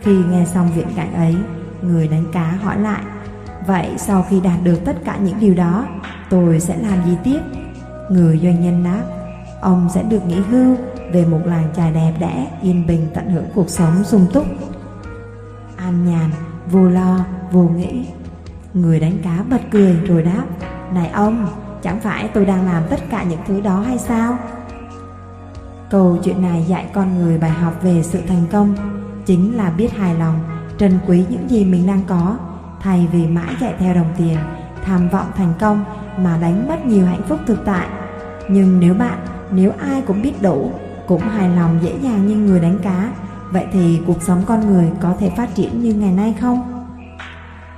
A: Khi nghe xong viễn cảnh ấy, người đánh cá hỏi lại, vậy sau khi đạt được tất cả những điều đó, tôi sẽ làm gì tiếp? Người doanh nhân đáp, ông sẽ được nghỉ hưu về một làng trài đẹp đẽ, yên bình tận hưởng cuộc sống sung túc. An nhàn, vô lo, vô nghĩ. Người đánh cá bật cười rồi đáp, này ông, chẳng phải tôi đang làm tất cả những thứ đó hay sao? Câu chuyện này dạy con người bài học về sự thành công. chính là biết hài lòng, trân quý những gì mình đang có, thay vì mãi chạy theo đồng tiền, tham vọng thành công mà đánh mất nhiều hạnh phúc thực tại. Nhưng nếu bạn, nếu ai cũng biết đủ, cũng hài lòng dễ dàng như người đánh cá, vậy thì cuộc sống con người có thể phát triển như ngày nay không?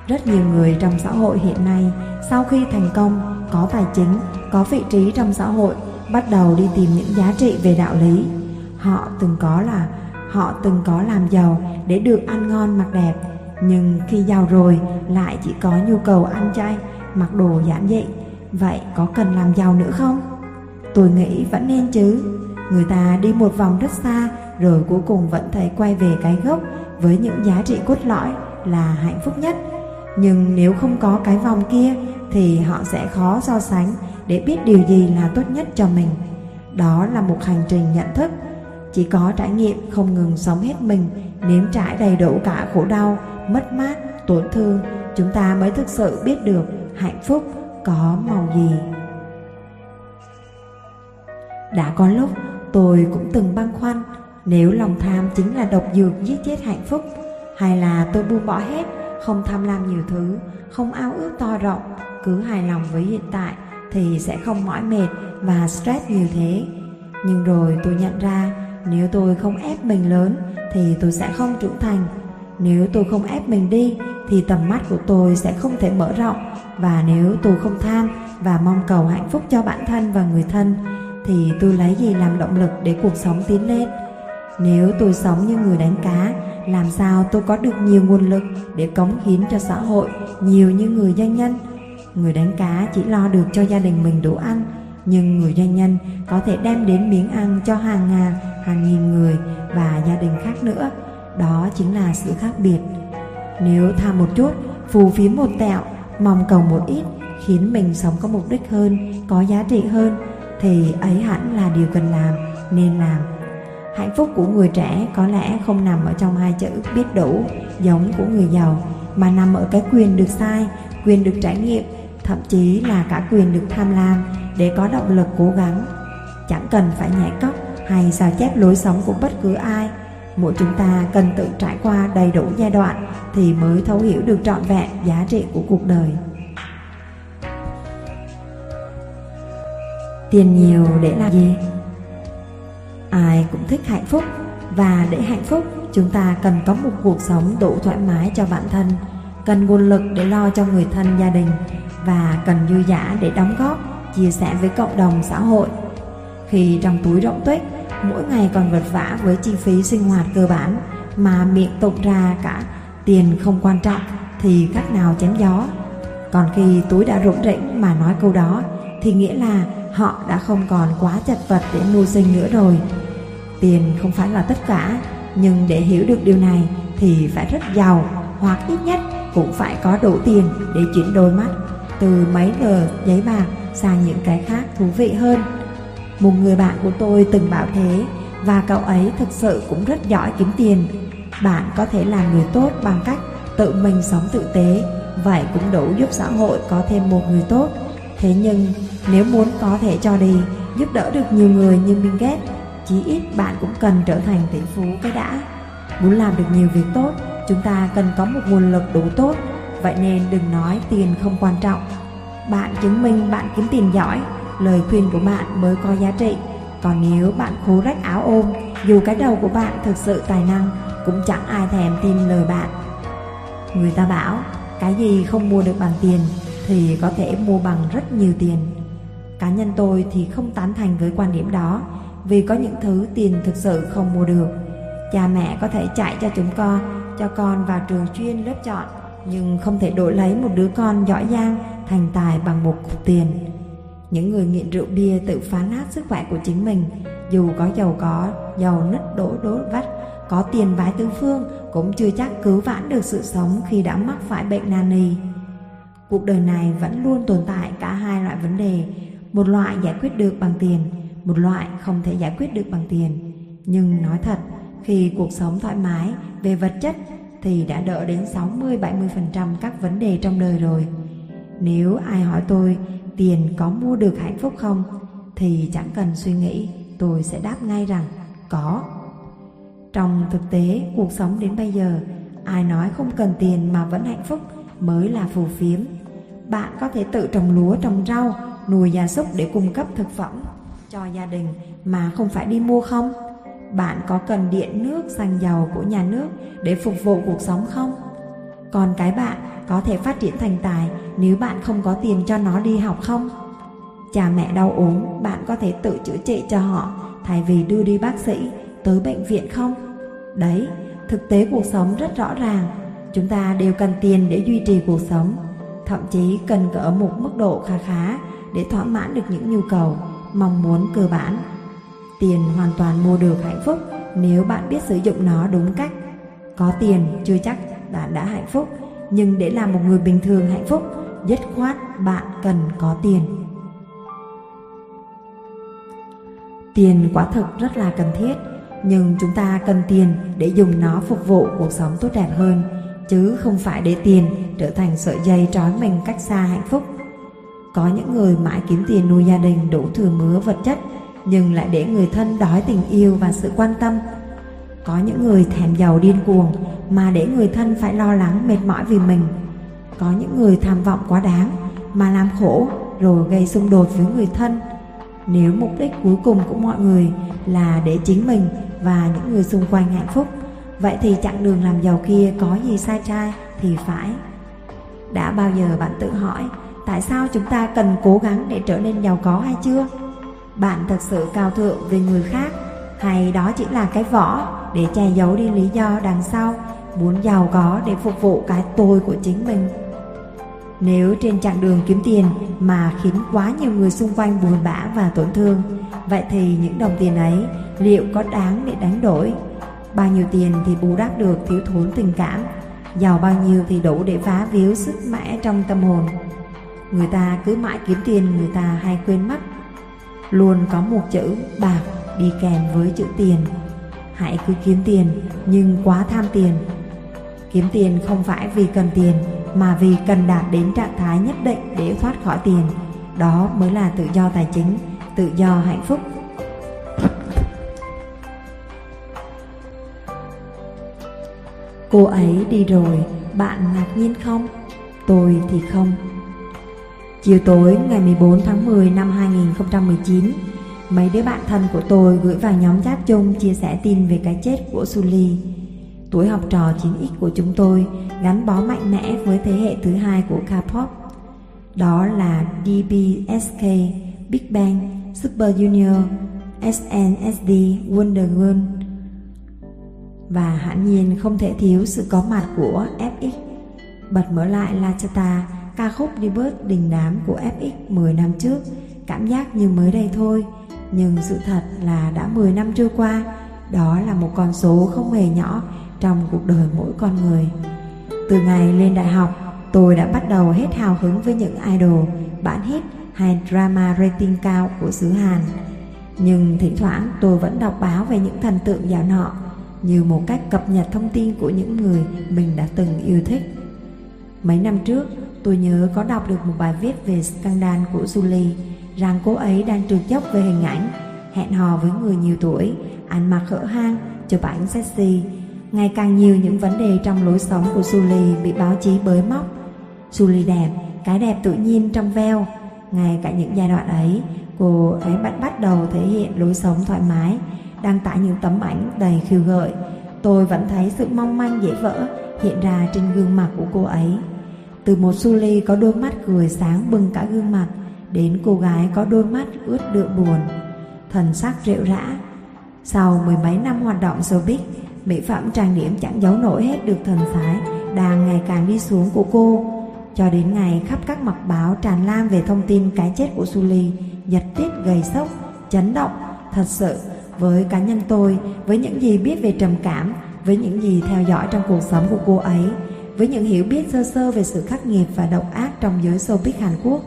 A: Rất nhiều người trong xã hội hiện nay sau khi thành công, có tài chính, có vị trí trong xã hội, bắt đầu đi tìm những giá trị về đạo lý. Họ từng có là họ từng có làm giàu để được ăn ngon mặc đẹp, nhưng khi giàu rồi lại chỉ có nhu cầu ăn chay, mặc đồ giản dị. Vậy có cần làm giàu nữa không? Tôi nghĩ vẫn nên chứ. Người ta đi một vòng rất xa rồi cuối cùng vẫn thấy quay về cái gốc với những giá trị cốt lõi là hạnh phúc nhất. Nhưng nếu không có cái vòng kia thì họ sẽ khó so sánh để biết điều gì là tốt nhất cho mình. Đó là một hành trình nhận thức. Chỉ có trải nghiệm không ngừng sống hết mình, nếm trải đầy đủ cả khổ đau, mất mát, tổn thương, chúng ta mới thực sự biết được hạnh phúc có màu gì. Đã có lúc tôi cũng từng băn khoăn nếu lòng tham chính là độc dược giết chết hạnh phúc hay là tôi buông bỏ hết, không tham lam nhiều thứ, không ao ước to rộng, cứ hài lòng với hiện tại thì sẽ không mỏi mệt và stress nhiều thế. Nhưng rồi tôi nhận ra nếu tôi không ép mình lớn thì tôi sẽ không trưởng thành. Nếu tôi không ép mình đi thì tầm mắt của tôi sẽ không thể mở rộng và nếu tôi không tham và mong cầu hạnh phúc cho bản thân và người thân thì tôi lấy gì làm động lực để cuộc sống tiến lên. Nếu tôi sống như người đánh cá, làm sao tôi có được nhiều nguồn lực để cống hiến cho xã hội nhiều như người doanh nhân? Người đánh cá chỉ lo được cho gia đình mình đủ ăn, nhưng người doanh nhân có thể đem đến miếng ăn cho hàng ngàn, hàng nghìn người và gia đình khác nữa. Đó chính là sự khác biệt. Nếu tham một chút, phù phiếm một tẹo, mong cầu một ít, khiến mình sống có mục đích hơn, có giá trị hơn, thì ấy hẳn là điều cần làm, nên làm. Hạnh phúc của người trẻ có lẽ không nằm ở trong hai chữ biết đủ, giống của người giàu, mà nằm ở cái quyền được sai, quyền được trải nghiệm, thậm chí là cả quyền được tham lam để có động lực cố gắng. Chẳng cần phải nhảy cóc hay sao chép lối sống của bất cứ ai. Mỗi chúng ta cần tự trải qua đầy đủ giai đoạn thì mới thấu hiểu được trọn vẹn giá trị của cuộc đời. Tiền nhiều để làm gì? Ai cũng thích hạnh phúc và để hạnh phúc chúng ta cần có một cuộc sống đủ thoải mái cho bản thân, cần nguồn lực để lo cho người thân gia đình và cần dư giả để đóng góp, chia sẻ với cộng đồng xã hội. Khi trong túi rộng tuếch, mỗi ngày còn vật vã với chi phí sinh hoạt cơ bản mà miệng tụng ra cả tiền không quan trọng thì cách nào chém gió. Còn khi túi đã rỗng rĩnh mà nói câu đó thì nghĩa là họ đã không còn quá chật vật để mưu sinh nữa rồi. Tiền không phải là tất cả, nhưng để hiểu được điều này thì phải rất giàu hoặc ít nhất cũng phải có đủ tiền để chuyển đôi mắt từ mấy tờ giấy bạc sang những cái khác thú vị hơn. Một người bạn của tôi từng bảo thế và cậu ấy thực sự cũng rất giỏi kiếm tiền. Bạn có thể làm người tốt bằng cách tự mình sống tử tế, vậy cũng đủ giúp xã hội có thêm một người tốt. Thế nhưng nếu muốn có thể cho đi, giúp đỡ được nhiều người như Bill Gates, chí ít bạn cũng cần trở thành tỷ phú cái đã. Muốn làm được nhiều việc tốt, chúng ta cần có một nguồn lực đủ tốt. Vậy nên đừng nói tiền không quan trọng. Bạn chứng minh bạn kiếm tiền giỏi Lời khuyên của bạn mới có giá trị. Còn nếu bạn khố rách áo ôm Dù cái đầu của bạn thực sự tài năng Cũng chẳng ai thèm tin lời bạn. Người ta bảo Cái gì không mua được bằng tiền thì có thể mua bằng rất nhiều tiền Cá nhân tôi thì không tán thành với quan điểm đó Vì có những thứ tiền thực sự không mua được Cha mẹ có thể chạy cho chúng con Cho con vào trường chuyên lớp chọn nhưng không thể đổi lấy một đứa con giỏi giang thành tài bằng một cục tiền. Những người nghiện rượu bia tự phá nát sức khỏe của chính mình, dù có giàu có, giàu nứt đổ đố vắt, có tiền vái tứ phương cũng chưa chắc cứu vãn được sự sống khi đã mắc phải bệnh nan y. Cuộc đời này vẫn luôn tồn tại cả hai loại vấn đề, một loại giải quyết được bằng tiền, một loại không thể giải quyết được bằng tiền. Nhưng nói thật, khi cuộc sống thoải mái về vật chất thì đã đỡ đến 60-70% các vấn đề trong đời rồi. Nếu ai hỏi tôi tiền có mua được hạnh phúc không thì chẳng cần suy nghĩ, tôi sẽ đáp ngay rằng có. Trong thực tế, cuộc sống đến bây giờ, ai nói không cần tiền mà vẫn hạnh phúc mới là phù phiếm. Bạn có thể tự trồng lúa, trồng rau, nuôi gia súc để cung cấp thực phẩm cho gia đình mà không phải đi mua không? Bạn có cần điện nước, xăng dầu của nhà nước để phục vụ cuộc sống không? Còn cái bạn có thể phát triển thành tài nếu bạn không có tiền cho nó đi học không? Cha mẹ đau ốm, bạn có thể tự chữa trị cho họ thay vì đưa đi bác sĩ tới bệnh viện không? Đấy, thực tế cuộc sống rất rõ ràng. Chúng ta đều cần tiền để duy trì cuộc sống, thậm chí cần ở một mức độ khá khá để thỏa mãn được những nhu cầu, mong muốn cơ bản. Tiền hoàn toàn mua được hạnh phúc nếu bạn biết sử dụng nó đúng cách. Có tiền chưa chắc bạn đã hạnh phúc, nhưng để làm một người bình thường hạnh phúc, dứt khoát bạn cần có tiền. Tiền quả thực rất là cần thiết, nhưng chúng ta cần tiền để dùng nó phục vụ cuộc sống tốt đẹp hơn, chứ không phải để tiền trở thành sợi dây trói mình cách xa hạnh phúc. Có những người mãi kiếm tiền nuôi gia đình đủ thừa mứa vật chất, nhưng lại để người thân đói tình yêu và sự quan tâm. Có những người thèm giàu điên cuồng mà để người thân phải lo lắng mệt mỏi vì mình. Có những người tham vọng quá đáng mà làm khổ rồi gây xung đột với người thân nếu mục đích cuối cùng của mọi người là để chính mình và những người xung quanh hạnh phúc, vậy thì chặng đường làm giàu kia có gì sai trai thì phải. Đã bao giờ bạn tự hỏi tại sao chúng ta cần cố gắng để trở nên giàu có hay chưa? Bạn thật sự cao thượng về người khác hay đó chỉ là cái vỏ để che giấu đi lý do đằng sau muốn giàu có để phục vụ cái tôi của chính mình? Nếu trên chặng đường kiếm tiền mà khiến quá nhiều người xung quanh buồn bã và tổn thương, vậy thì những đồng tiền ấy liệu có đáng để đánh đổi? Bao nhiêu tiền thì bù đắp được thiếu thốn tình cảm, giàu bao nhiêu thì đủ để phá víu sức mẽ trong tâm hồn. Người ta cứ mãi kiếm tiền người ta hay quên mất. Luôn có một chữ bạc đi kèm với chữ tiền. Hãy cứ kiếm tiền nhưng quá tham tiền. Kiếm tiền không phải vì cần tiền mà vì cần đạt đến trạng thái nhất định để thoát khỏi tiền. Đó mới là tự do tài chính, tự do hạnh phúc. Cô ấy đi rồi, bạn ngạc nhiên không? Tôi thì không. Chiều tối ngày 14 tháng 10 năm 2019, mấy đứa bạn thân của tôi gửi vào nhóm chat chung chia sẻ tin về cái chết của Sully. Tuổi học trò 9X của chúng tôi gắn bó mạnh mẽ với thế hệ thứ hai của K-pop. Đó là DBSK, Big Bang, Super Junior, SNSD, Wonder Girl. Và hẳn nhiên không thể thiếu sự có mặt của FX. Bật mở lại La Chata, ca khúc debut đình đám của FX 10 năm trước, cảm giác như mới đây thôi. Nhưng sự thật là đã 10 năm trôi qua, đó là một con số không hề nhỏ trong cuộc đời mỗi con người. Từ ngày lên đại học, tôi đã bắt đầu hết hào hứng với những idol, bản hit hay drama rating cao của xứ Hàn. Nhưng thỉnh thoảng tôi vẫn đọc báo về những thần tượng dạo nọ như một cách cập nhật thông tin của những người mình đã từng yêu thích. Mấy năm trước, tôi nhớ có đọc được một bài viết về scandal của Julie rằng cô ấy đang trượt dốc về hình ảnh, hẹn hò với người nhiều tuổi, ăn mặc hở hang, chụp ảnh sexy Ngày càng nhiều những vấn đề trong lối sống của Julie bị báo chí bới móc. Julie đẹp, cái đẹp tự nhiên trong veo. Ngay cả những giai đoạn ấy, cô ấy bắt bắt đầu thể hiện lối sống thoải mái, đăng tải những tấm ảnh đầy khiêu gợi. Tôi vẫn thấy sự mong manh dễ vỡ hiện ra trên gương mặt của cô ấy. Từ một Suli có đôi mắt cười sáng bừng cả gương mặt, đến cô gái có đôi mắt ướt đượm buồn, thần sắc rệu rã. Sau mười mấy năm hoạt động showbiz, mỹ phẩm trang điểm chẳng giấu nổi hết được thần thái đang ngày càng đi xuống của cô. Cho đến ngày khắp các mặt báo tràn lan về thông tin cái chết của Suli, giật tiết gây sốc, chấn động, thật sự với cá nhân tôi, với những gì biết về trầm cảm, với những gì theo dõi trong cuộc sống của cô ấy, với những hiểu biết sơ sơ về sự khắc nghiệt và độc ác trong giới showbiz Hàn Quốc,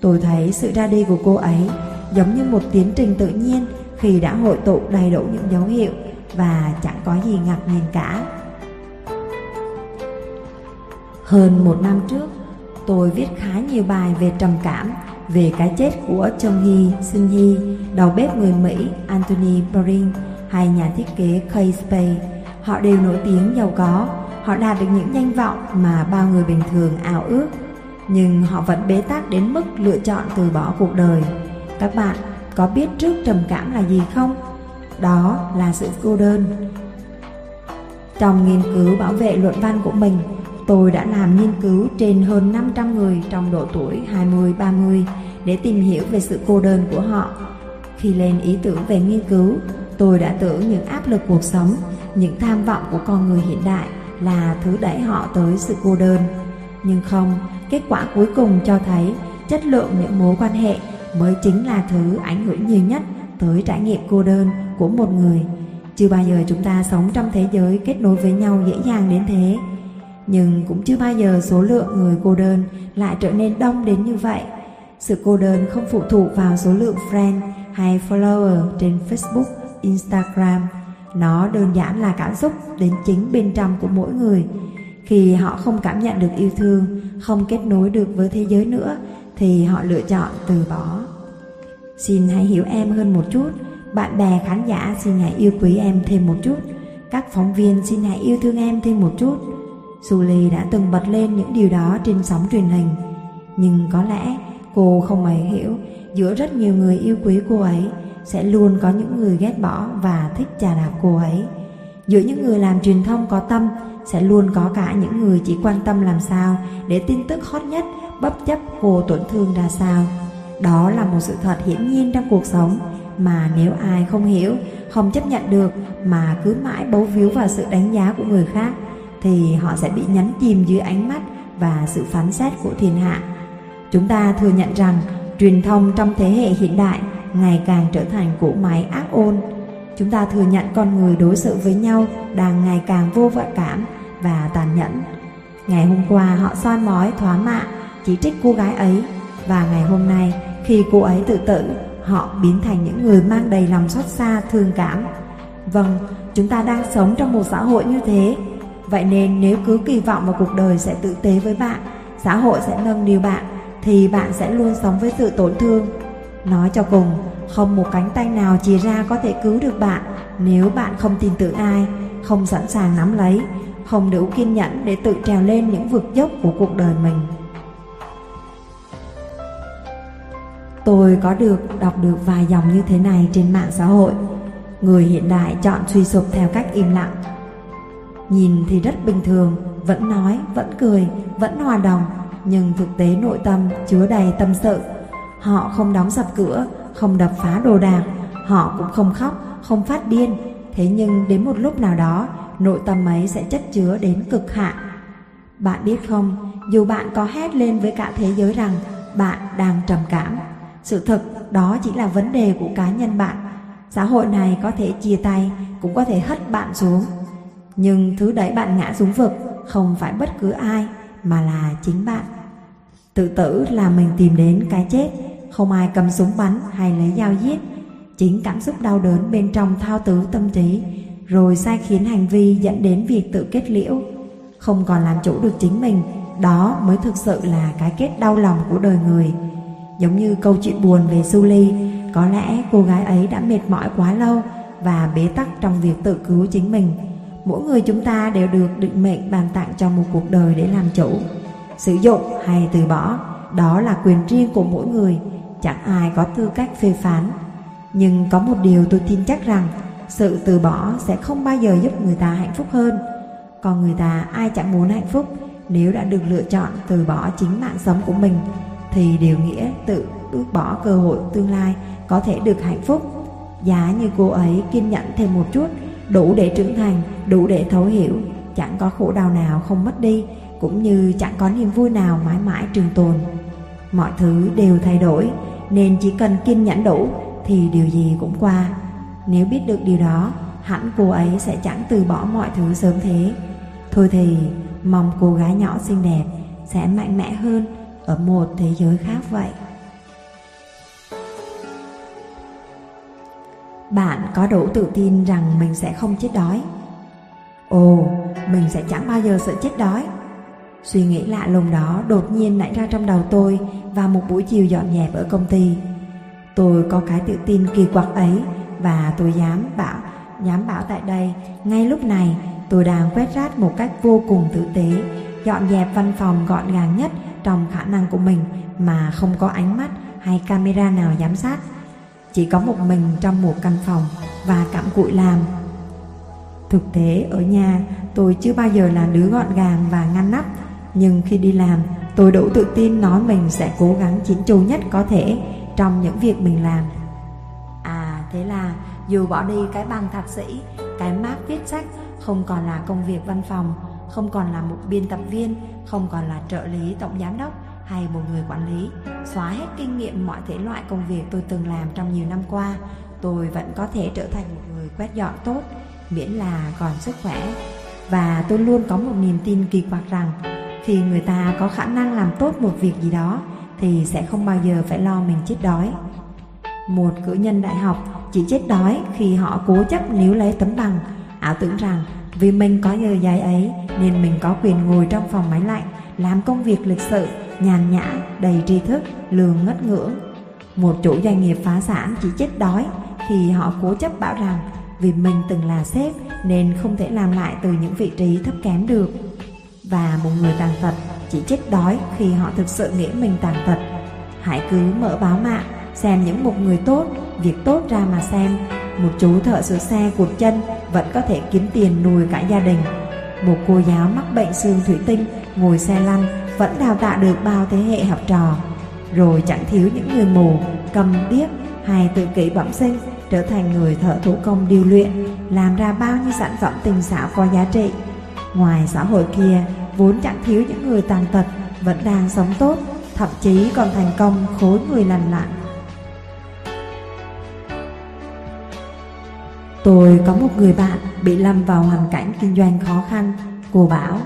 A: tôi thấy sự ra đi của cô ấy giống như một tiến trình tự nhiên khi đã hội tụ đầy đủ những dấu hiệu và chẳng có gì ngạc nhiên cả. Hơn một năm trước, tôi viết khá nhiều bài về trầm cảm, về cái chết của Chong Hee, Sun Hee, đầu bếp người Mỹ Anthony Boring hay nhà thiết kế Kay Spade, họ đều nổi tiếng giàu có, họ đạt được những danh vọng mà bao người bình thường ảo ước. Nhưng họ vẫn bế tắc đến mức lựa chọn từ bỏ cuộc đời. Các bạn có biết trước trầm cảm là gì không? Đó là sự cô đơn. Trong nghiên cứu bảo vệ luận văn của mình, tôi đã làm nghiên cứu trên hơn 500 người trong độ tuổi 20-30 để tìm hiểu về sự cô đơn của họ. Khi lên ý tưởng về nghiên cứu, tôi đã tưởng những áp lực cuộc sống, những tham vọng của con người hiện đại là thứ đẩy họ tới sự cô đơn. Nhưng không, kết quả cuối cùng cho thấy chất lượng những mối quan hệ mới chính là thứ ảnh hưởng nhiều nhất tới trải nghiệm cô đơn của một người. Chưa bao giờ chúng ta sống trong thế giới kết nối với nhau dễ dàng đến thế. Nhưng cũng chưa bao giờ số lượng người cô đơn lại trở nên đông đến như vậy. Sự cô đơn không phụ thuộc vào số lượng friend hay follower trên Facebook, Instagram. Nó đơn giản là cảm xúc đến chính bên trong của mỗi người. Khi họ không cảm nhận được yêu thương, không kết nối được với thế giới nữa, thì họ lựa chọn từ bỏ. Xin hãy hiểu em hơn một chút, bạn bè khán giả xin hãy yêu quý em thêm một chút, các phóng viên xin hãy yêu thương em thêm một chút. Julie đã từng bật lên những điều đó trên sóng truyền hình, nhưng có lẽ cô không hề hiểu giữa rất nhiều người yêu quý cô ấy sẽ luôn có những người ghét bỏ và thích chà đạp cô ấy. Giữa những người làm truyền thông có tâm sẽ luôn có cả những người chỉ quan tâm làm sao để tin tức hot nhất bất chấp cô tổn thương ra sao. Đó là một sự thật hiển nhiên trong cuộc sống mà nếu ai không hiểu, không chấp nhận được mà cứ mãi bấu víu vào sự đánh giá của người khác thì họ sẽ bị nhấn chìm dưới ánh mắt và sự phán xét của thiên hạ. Chúng ta thừa nhận rằng truyền thông trong thế hệ hiện đại ngày càng trở thành cỗ máy ác ôn. Chúng ta thừa nhận con người đối xử với nhau đang ngày càng vô vạ cảm và tàn nhẫn. Ngày hôm qua họ soi mói thóa mạ, chỉ trích cô gái ấy và ngày hôm nay khi cô ấy tự tử, họ biến thành những người mang đầy lòng xót xa, thương cảm. Vâng, chúng ta đang sống trong một xã hội như thế. Vậy nên nếu cứ kỳ vọng vào cuộc đời sẽ tử tế với bạn, xã hội sẽ nâng niu bạn, thì bạn sẽ luôn sống với sự tổn thương. Nói cho cùng, không một cánh tay nào chìa ra có thể cứu được bạn nếu bạn không tin tưởng ai, không sẵn sàng nắm lấy, không đủ kiên nhẫn để tự trèo lên những vực dốc của cuộc đời mình. Tôi có được đọc được vài dòng như thế này trên mạng xã hội. Người hiện đại chọn suy sụp theo cách im lặng. Nhìn thì rất bình thường, vẫn nói, vẫn cười, vẫn hòa đồng, nhưng thực tế nội tâm chứa đầy tâm sự. Họ không đóng sập cửa, không đập phá đồ đạc, họ cũng không khóc, không phát điên. Thế nhưng đến một lúc nào đó, nội tâm ấy sẽ chất chứa đến cực hạn. Bạn biết không, dù bạn có hét lên với cả thế giới rằng bạn đang trầm cảm, sự thật đó chỉ là vấn đề của cá nhân bạn. Xã hội này có thể chia tay, cũng có thể hất bạn xuống. Nhưng thứ đẩy bạn ngã xuống vực không phải bất cứ ai, mà là chính bạn. Tự tử là mình tìm đến cái chết, không ai cầm súng bắn hay lấy dao giết. Chính cảm xúc đau đớn bên trong thao tứ tâm trí, rồi sai khiến hành vi dẫn đến việc tự kết liễu. Không còn làm chủ được chính mình, đó mới thực sự là cái kết đau lòng của đời người. Giống như câu chuyện buồn về Suli, có lẽ cô gái ấy đã mệt mỏi quá lâu và bế tắc trong việc tự cứu chính mình. Mỗi người chúng ta đều được định mệnh bàn tặng cho một cuộc đời để làm chủ. Sử dụng hay từ bỏ, đó là quyền riêng của mỗi người, chẳng ai có tư cách phê phán. Nhưng có một điều tôi tin chắc rằng, sự từ bỏ sẽ không bao giờ giúp người ta hạnh phúc hơn. Còn người ta ai chẳng muốn hạnh phúc nếu đã được lựa chọn từ bỏ chính mạng sống của mình thì điều nghĩa tự tước bỏ cơ hội tương lai có thể được hạnh phúc. Giá như cô ấy kiên nhẫn thêm một chút, đủ để trưởng thành, đủ để thấu hiểu, chẳng có khổ đau nào không mất đi, cũng như chẳng có niềm vui nào mãi mãi trường tồn. Mọi thứ đều thay đổi, nên chỉ cần kiên nhẫn đủ thì điều gì cũng qua. Nếu biết được điều đó, hẳn cô ấy sẽ chẳng từ bỏ mọi thứ sớm thế. Thôi thì, mong cô gái nhỏ xinh đẹp sẽ mạnh mẽ hơn ở một thế giới khác vậy. Bạn có đủ tự tin rằng mình sẽ không chết đói. Ồ, mình sẽ chẳng bao giờ sợ chết đói. Suy nghĩ lạ lùng đó đột nhiên nảy ra trong đầu tôi vào một buổi chiều dọn dẹp ở công ty. Tôi có cái tự tin kỳ quặc ấy và tôi dám bảo Dám bảo tại đây, ngay lúc này tôi đang quét rác một cách vô cùng tử tế, dọn dẹp văn phòng gọn gàng nhất trong khả năng của mình mà không có ánh mắt hay camera nào giám sát. Chỉ có một mình trong một căn phòng và cặm cụi làm. Thực tế ở nhà tôi chưa bao giờ là đứa gọn gàng và ngăn nắp, nhưng khi đi làm tôi đủ tự tin nói mình sẽ cố gắng chỉnh chu nhất có thể trong những việc mình làm. À thế là dù bỏ đi cái bằng thạc sĩ, cái mác viết sách không còn là công việc văn phòng, không còn là một biên tập viên, không còn là trợ lý tổng giám đốc hay một người quản lý, xóa hết kinh nghiệm mọi thể loại công việc tôi từng làm trong nhiều năm qua, tôi vẫn có thể trở thành một người quét dọn tốt, miễn là còn sức khỏe. Và tôi luôn có một niềm tin kỳ quặc rằng khi người ta có khả năng làm tốt một việc gì đó thì sẽ không bao giờ phải lo mình chết đói. Một cử nhân đại học chỉ chết đói khi họ cố chấp níu lấy tấm bằng, ảo tưởng rằng vì mình có giờ dài ấy nên mình có quyền ngồi trong phòng máy lạnh, làm công việc lịch sự, nhàn nhã, đầy tri thức, lường ngất ngưỡng. Một chủ doanh nghiệp phá sản chỉ chết đói khi họ cố chấp bảo rằng vì mình từng là sếp nên không thể làm lại từ những vị trí thấp kém được. Và một người tàn tật chỉ chết đói khi họ thực sự nghĩ mình tàn tật. Hãy cứ mở báo mạng, xem những một người tốt, việc tốt ra mà xem. Một chú thợ sửa xe cụt chân vẫn có thể kiếm tiền nuôi cả gia đình. Một cô giáo mắc bệnh xương thủy tinh ngồi xe lăn vẫn đào tạo được bao thế hệ học trò. Rồi chẳng thiếu những người mù, cầm điếc hay tự kỷ bẩm sinh trở thành người thợ thủ công điều luyện, làm ra bao nhiêu sản phẩm tinh xảo có giá trị. Ngoài xã hội kia, vốn chẳng thiếu những người tàn tật vẫn đang sống tốt, thậm chí còn thành công khối người lành lặn. Tôi có một người bạn bị lâm vào hoàn cảnh kinh doanh khó khăn. Cô bảo,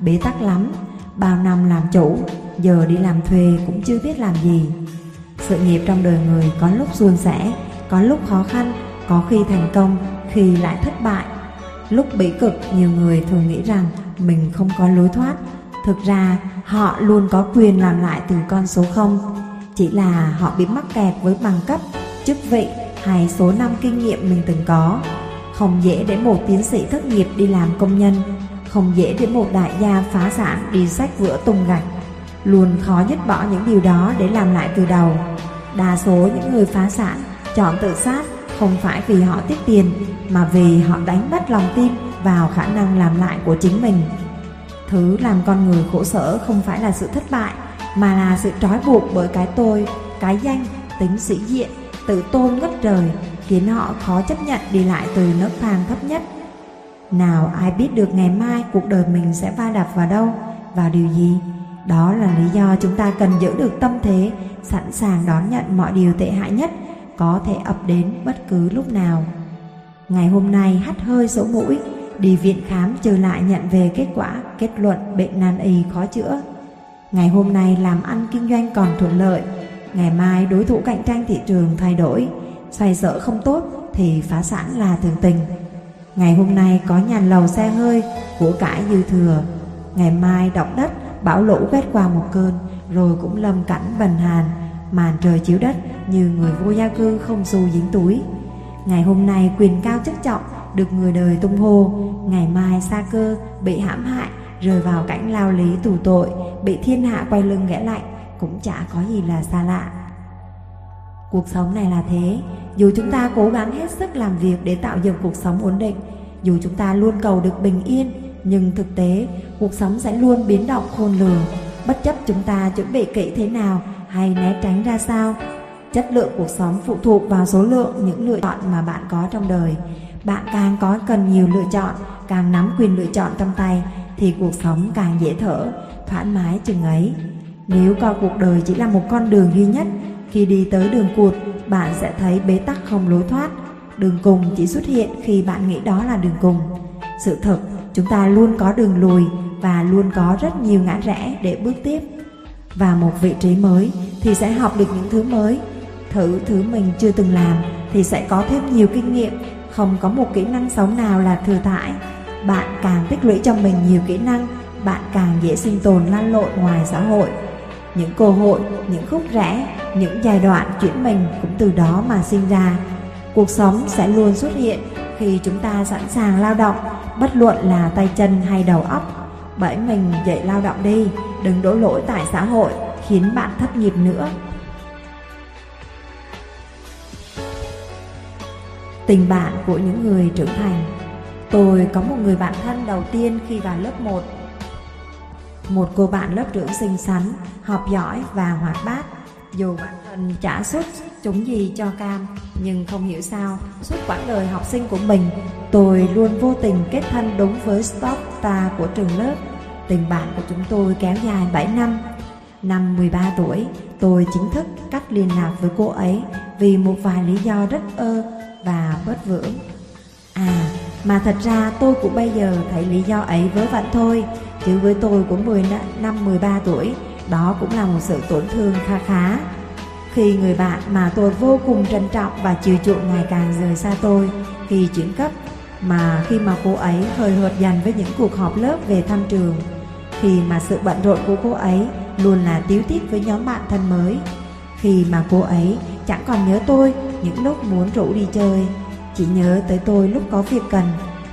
A: bế tắc lắm, bao năm làm chủ, giờ đi làm thuê cũng chưa biết làm gì. Sự nghiệp trong đời người có lúc suôn sẻ, có lúc khó khăn, có khi thành công, khi lại thất bại. Lúc bị cực, nhiều người thường nghĩ rằng mình không có lối thoát. Thực ra, họ luôn có quyền làm lại từ con số 0. Chỉ là họ bị mắc kẹt với bằng cấp, chức vị hay số năm kinh nghiệm mình từng có. Không dễ để một tiến sĩ thất nghiệp đi làm công nhân, không dễ để một đại gia phá sản đi sách vữa tung gạch. Luôn khó nhất bỏ những điều đó để làm lại từ đầu. Đa số những người phá sản chọn tự sát không phải vì họ tiết tiền mà vì họ đánh mất lòng tin vào khả năng làm lại của chính mình. Thứ làm con người khổ sở không phải là sự thất bại mà là sự trói buộc bởi cái tôi, cái danh, tính sĩ diện, tự tôn ngất trời khiến họ khó chấp nhận đi lại từ nấc thang thấp nhất. Nào ai biết được ngày mai cuộc đời mình sẽ va đập vào đâu, vào điều gì? Đó là lý do chúng ta cần giữ được tâm thế, sẵn sàng đón nhận mọi điều tệ hại nhất có thể ập đến bất cứ lúc nào. Ngày hôm nay hắt hơi sổ mũi, đi viện khám trừ lại nhận về kết quả kết luận bệnh nan y khó chữa. Ngày hôm nay làm ăn kinh doanh còn thuận lợi, ngày mai đối thủ cạnh tranh thị trường thay đổi, xoay sở không tốt thì phá sản là thường tình. Ngày hôm nay có nhà lầu xe hơi, của cải dư thừa, ngày mai động đất, bão lũ quét qua một cơn, rồi cũng lâm cảnh bần hàn, màn trời chiếu đất như người vô gia cư không xu dính túi. Ngày hôm nay quyền cao chức trọng được người đời tung hô, ngày mai xa cơ bị hãm hại, rơi vào cảnh lao lý tù tội, bị thiên hạ quay lưng ghẻ lạnh, cũng chả có gì là xa lạ. Cuộc sống này là thế, dù chúng ta cố gắng hết sức làm việc để tạo dựng cuộc sống ổn định, dù chúng ta luôn cầu được bình yên, nhưng thực tế cuộc sống sẽ luôn biến động khôn lường, bất chấp chúng ta chuẩn bị kỹ thế nào hay né tránh ra sao. Chất lượng cuộc sống phụ thuộc vào số lượng những lựa chọn mà bạn có trong đời. Bạn càng có cần nhiều lựa chọn, càng nắm quyền lựa chọn trong tay thì cuộc sống càng dễ thở, thoải mái chừng ấy. Nếu coi cuộc đời chỉ là một con đường duy nhất, khi đi tới đường cụt, bạn sẽ thấy bế tắc không lối thoát. Đường cùng chỉ xuất hiện khi bạn nghĩ đó là đường cùng. Sự thật, chúng ta luôn có đường lùi và luôn có rất nhiều ngã rẽ để bước tiếp. Và một vị trí mới thì sẽ học được những thứ mới. Thử thứ mình chưa từng làm thì sẽ có thêm nhiều kinh nghiệm. Không có một kỹ năng sống nào là thừa thãi. Bạn càng tích lũy cho mình nhiều kỹ năng, bạn càng dễ sinh tồn lan lộn ngoài xã hội. Những cơ hội, những khúc rẽ, những giai đoạn chuyển mình cũng từ đó mà sinh ra. Cuộc sống sẽ luôn xuất hiện khi chúng ta sẵn sàng lao động, bất luận là tay chân hay đầu óc. Bởi mình dậy lao động đi, đừng đổ lỗi tại xã hội, khiến bạn thất nghiệp nữa. Tình bạn của những người trưởng thành Tôi có một người bạn thân đầu tiên khi vào lớp 1 Một cô bạn lớp trưởng xinh xắn, học giỏi và hoạt bát dù bản thân trả xuất chúng gì cho cam Nhưng không hiểu sao, suốt quãng đời học sinh của mình Tôi luôn vô tình kết thân đúng với stop ta của trường lớp Tình bạn của chúng tôi kéo dài 7 năm Năm 13 tuổi, tôi chính thức cắt liên lạc với cô ấy vì một vài lý do rất ơ và bất vượng. À, mà thật ra tôi cũng bây giờ thấy lý do ấy vớ vẩn thôi, chứ với tôi của 10 năm 13 tuổi, đó cũng là một sự tổn thương kha khá. Khi người bạn mà tôi vô cùng trân trọng và chiều chuộng ngày càng rời xa tôi khi chuyển cấp, mà khi mà cô ấy hơi hợt dành với những cuộc họp lớp về thăm trường, khi mà sự bận rộn của cô ấy luôn là tiếu tít với nhóm bạn thân mới, khi mà cô ấy chẳng còn nhớ tôi những lúc muốn rủ đi chơi Chỉ nhớ tới tôi lúc có việc cần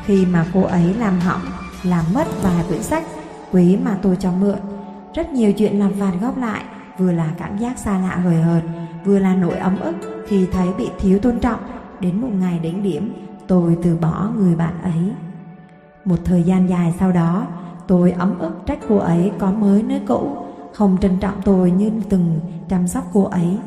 A: Khi mà cô ấy làm hỏng Làm mất vài quyển sách Quý mà tôi cho mượn rất nhiều chuyện làm phàn góp lại, Vừa là cảm giác xa lạ hời hợt, Vừa là nỗi ấm ức Khi thấy bị thiếu tôn trọng Đến một ngày đến điểm, Tôi từ bỏ người bạn ấy Một thời gian dài sau đó, Tôi ấm ức trách cô ấy có mới nơi cũ, Không trân trọng tôi như từng chăm sóc cô ấy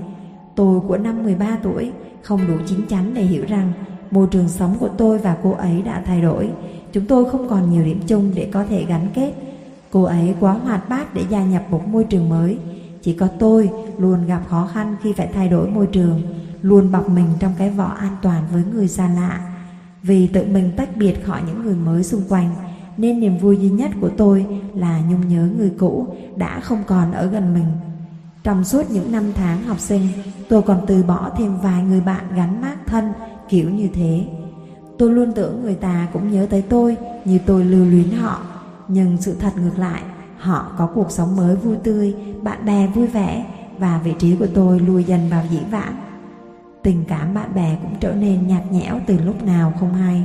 A: Tôi của năm 13 tuổi, không đủ chín chắn để hiểu rằng môi trường sống của tôi và cô ấy đã thay đổi. Chúng tôi không còn nhiều điểm chung để có thể gắn kết. Cô ấy quá hoạt bát để gia nhập một môi trường mới. Chỉ có tôi luôn gặp khó khăn khi phải thay đổi môi trường, luôn bọc mình trong cái vỏ an toàn với người xa lạ. Vì tự mình tách biệt khỏi những người mới xung quanh, nên niềm vui duy nhất của tôi là nhung nhớ người cũ đã không còn ở gần mình. Trong suốt những năm tháng học sinh, tôi còn từ bỏ thêm vài người bạn gắn mát thân kiểu như thế. Tôi luôn tưởng người ta cũng nhớ tới tôi như tôi lưu luyến họ. Nhưng sự thật ngược lại, họ có cuộc sống mới vui tươi, bạn bè vui vẻ và vị trí của tôi lùi dần vào dĩ vãng. Tình cảm bạn bè cũng trở nên nhạt nhẽo từ lúc nào không hay.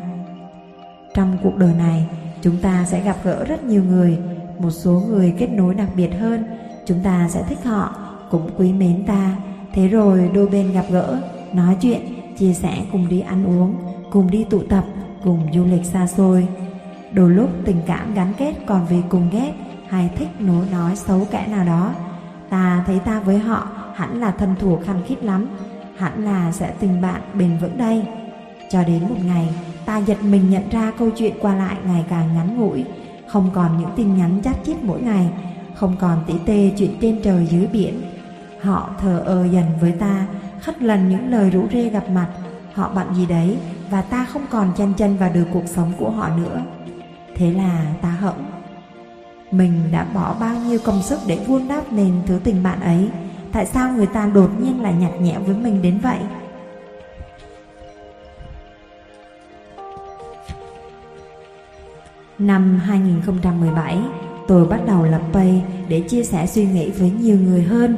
A: Trong cuộc đời này, chúng ta sẽ gặp gỡ rất nhiều người, một số người kết nối đặc biệt hơn, chúng ta sẽ thích họ cũng quý mến ta Thế rồi đôi bên gặp gỡ Nói chuyện, chia sẻ cùng đi ăn uống Cùng đi tụ tập, cùng du lịch xa xôi Đôi lúc tình cảm gắn kết còn vì cùng ghét Hay thích nối nói xấu kẻ nào đó Ta thấy ta với họ hẳn là thân thuộc khăn khít lắm Hẳn là sẽ tình bạn bền vững đây Cho đến một ngày Ta giật mình nhận ra câu chuyện qua lại ngày càng ngắn ngủi Không còn những tin nhắn chát chít mỗi ngày Không còn tỉ tê chuyện trên trời dưới biển Họ thờ ơ dần với ta, khất lần những lời rủ rê gặp mặt. Họ bận gì đấy và ta không còn chân chân vào được cuộc sống của họ nữa. Thế là ta hững. Mình đã bỏ bao nhiêu công sức để vuông đắp nền thứ tình bạn ấy. Tại sao người ta đột nhiên lại nhạt nhẽo với mình đến vậy? Năm 2017, tôi bắt đầu lập page để chia sẻ suy nghĩ với nhiều người hơn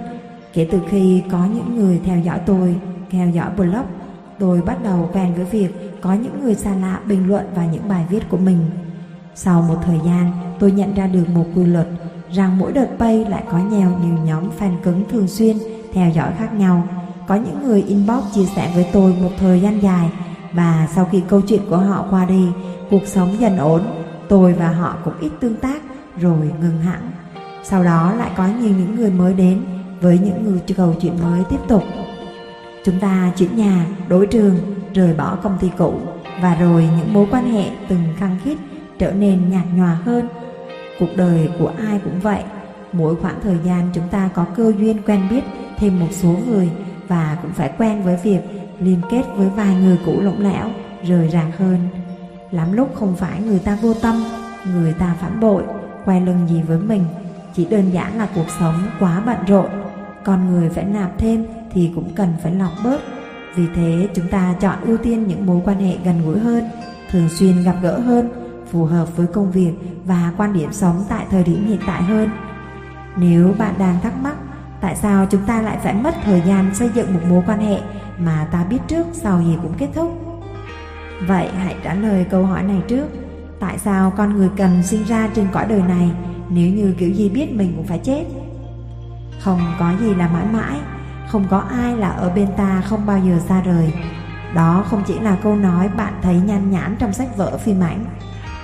A: Kể từ khi có những người theo dõi tôi, theo dõi blog, tôi bắt đầu quen với việc có những người xa lạ bình luận vào những bài viết của mình. Sau một thời gian, tôi nhận ra được một quy luật rằng mỗi đợt pay lại có nhiều nhiều nhóm fan cứng thường xuyên theo dõi khác nhau. Có những người inbox chia sẻ với tôi một thời gian dài và sau khi câu chuyện của họ qua đi, cuộc sống dần ổn, tôi và họ cũng ít tương tác rồi ngừng hẳn. Sau đó lại có nhiều những người mới đến với những người cầu chuyện mới tiếp tục. Chúng ta chuyển nhà, đổi trường, rời bỏ công ty cũ và rồi những mối quan hệ từng khăng khít trở nên nhạt nhòa hơn. Cuộc đời của ai cũng vậy, mỗi khoảng thời gian chúng ta có cơ duyên quen biết thêm một số người và cũng phải quen với việc liên kết với vài người cũ lỏng lẻo, rời rạc hơn. Lắm lúc không phải người ta vô tâm, người ta phản bội, quay lưng gì với mình, chỉ đơn giản là cuộc sống quá bận rộn con người phải nạp thêm thì cũng cần phải lọc bớt. Vì thế chúng ta chọn ưu tiên những mối quan hệ gần gũi hơn, thường xuyên gặp gỡ hơn, phù hợp với công việc và quan điểm sống tại thời điểm hiện tại hơn. Nếu bạn đang thắc mắc, tại sao chúng ta lại phải mất thời gian xây dựng một mối quan hệ mà ta biết trước sau gì cũng kết thúc. Vậy hãy trả lời câu hỏi này trước Tại sao con người cần sinh ra trên cõi đời này Nếu như kiểu gì biết mình cũng phải chết Không có gì là mãi mãi, Không có ai là ở bên ta không bao giờ xa rời Đó không chỉ là câu nói bạn thấy nhan nhãn trong sách vở phim ảnh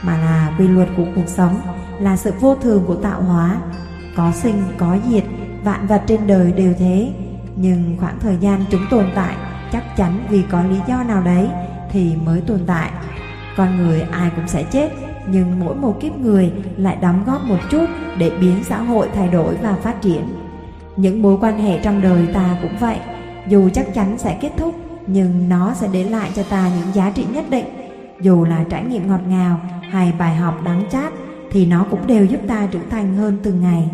A: mà là quy luật của cuộc sống Là sự vô thường của tạo hóa. Có sinh, có diệt Vạn vật trên đời đều thế. Nhưng khoảng thời gian chúng tồn tại Chắc chắn vì có lý do nào đấy Thì mới tồn tại. Con người ai cũng sẽ chết Nhưng mỗi một kiếp người lại đóng góp một chút Để biến xã hội thay đổi và phát triển. Những mối quan hệ trong đời ta cũng vậy. Dù chắc chắn sẽ kết thúc Nhưng nó sẽ để lại cho ta những giá trị nhất định. Dù là trải nghiệm ngọt ngào Hay bài học đắng chát Thì nó cũng đều giúp ta trưởng thành hơn từng ngày.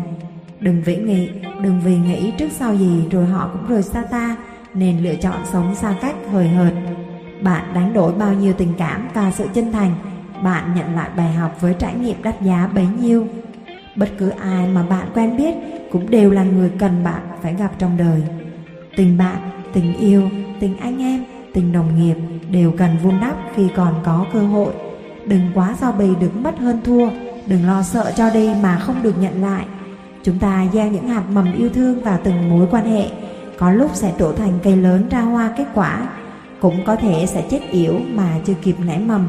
A: Đừng vĩ nghị, đừng vì nghĩ trước sau gì rồi họ cũng rời xa ta Nên lựa chọn sống xa cách hời hợt. Bạn đánh đổi bao nhiêu tình cảm và sự chân thành Bạn nhận lại bài học với trải nghiệm đắt giá bấy nhiêu. Bất cứ ai mà bạn quen biết cũng đều là người cần bạn phải gặp trong đời. Tình bạn, tình yêu, tình anh em, tình đồng nghiệp đều cần vun đắp khi còn có cơ hội Đừng quá do bì được mất hơn thua Đừng lo sợ cho đi mà không được nhận lại Chúng ta gieo những hạt mầm yêu thương vào từng mối quan hệ, có lúc sẽ trổ thành cây lớn ra hoa kết quả, cũng có thể sẽ chết yểu mà chưa kịp nảy mầm.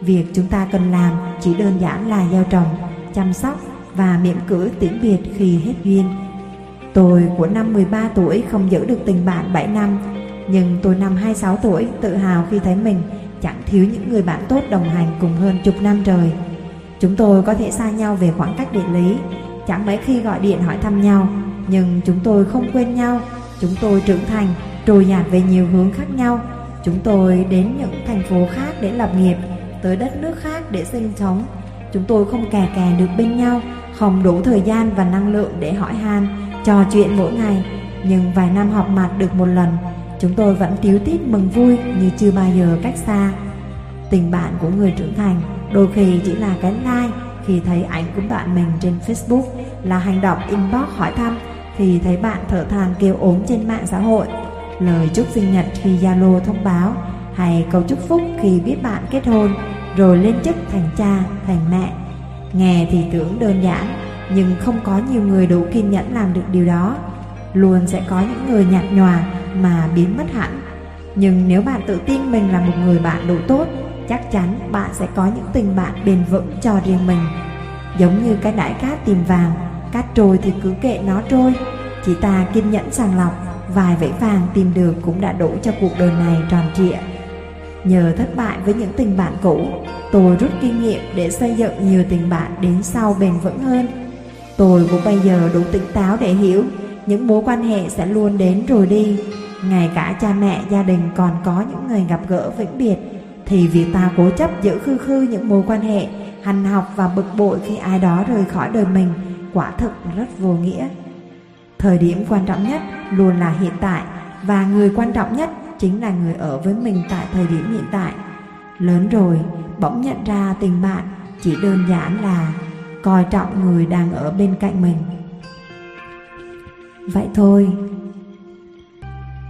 A: Việc chúng ta cần làm chỉ đơn giản là gieo trồng, chăm sóc và miễn cưỡi tiễn biệt khi hết duyên. Tôi của năm 13 tuổi không giữ được tình bạn 7 năm, nhưng tôi năm 26 tuổi tự hào khi thấy mình chẳng thiếu những người bạn tốt đồng hành cùng hơn chục năm trời. Chúng tôi có thể xa nhau về khoảng cách địa lý, Chẳng mấy khi gọi điện hỏi thăm nhau. Nhưng chúng tôi không quên nhau Chúng tôi trưởng thành Trôi dạt về nhiều hướng khác nhau. Chúng tôi đến những thành phố khác để lập nghiệp Tới đất nước khác để sinh sống. Chúng tôi không kè kè được bên nhau Không đủ thời gian và năng lượng để hỏi han Trò chuyện mỗi ngày. Nhưng vài năm họp mặt được một lần Chúng tôi vẫn tiếu tít mừng vui Như chưa bao giờ cách xa Tình bạn của người trưởng thành Đôi khi chỉ là cái like khi thấy ảnh của bạn mình trên Facebook là hành động inbox hỏi thăm khi thấy bạn thở than kêu ốm trên mạng xã hội, lời chúc sinh nhật khi Zalo thông báo hay câu chúc phúc khi biết bạn kết hôn rồi lên chức thành cha, thành mẹ. Nghe thì tưởng đơn giản, nhưng không có nhiều người đủ kiên nhẫn làm được điều đó. Luôn sẽ có những người nhạt nhòa mà biến mất hẳn. Nhưng nếu bạn tự tin mình là một người bạn đủ tốt chắc chắn bạn sẽ có những tình bạn bền vững cho riêng mình. Giống như cái đại cát tìm vàng, cát trôi thì cứ kệ nó trôi, chỉ ta kiên nhẫn sàng lọc, vài vẫy vàng tìm được cũng đã đủ cho cuộc đời này tròn trịa. Nhờ thất bại với những tình bạn cũ, tôi rút kinh nghiệm để xây dựng nhiều tình bạn đến sau bền vững hơn. Tôi cũng bây giờ đủ tỉnh táo để hiểu những mối quan hệ sẽ luôn đến rồi đi. Ngay cả cha mẹ gia đình còn có những người gặp gỡ vĩnh biệt thì việc ta cố chấp giữ khư khư những mối quan hệ, hành học và bực bội khi ai đó rời khỏi đời mình quả thực rất vô nghĩa. Thời điểm quan trọng nhất luôn là hiện tại và người quan trọng nhất chính là người ở với mình tại thời điểm hiện tại. Lớn rồi, bỗng nhận ra tình bạn chỉ đơn giản là coi trọng người đang ở bên cạnh mình. Vậy thôi.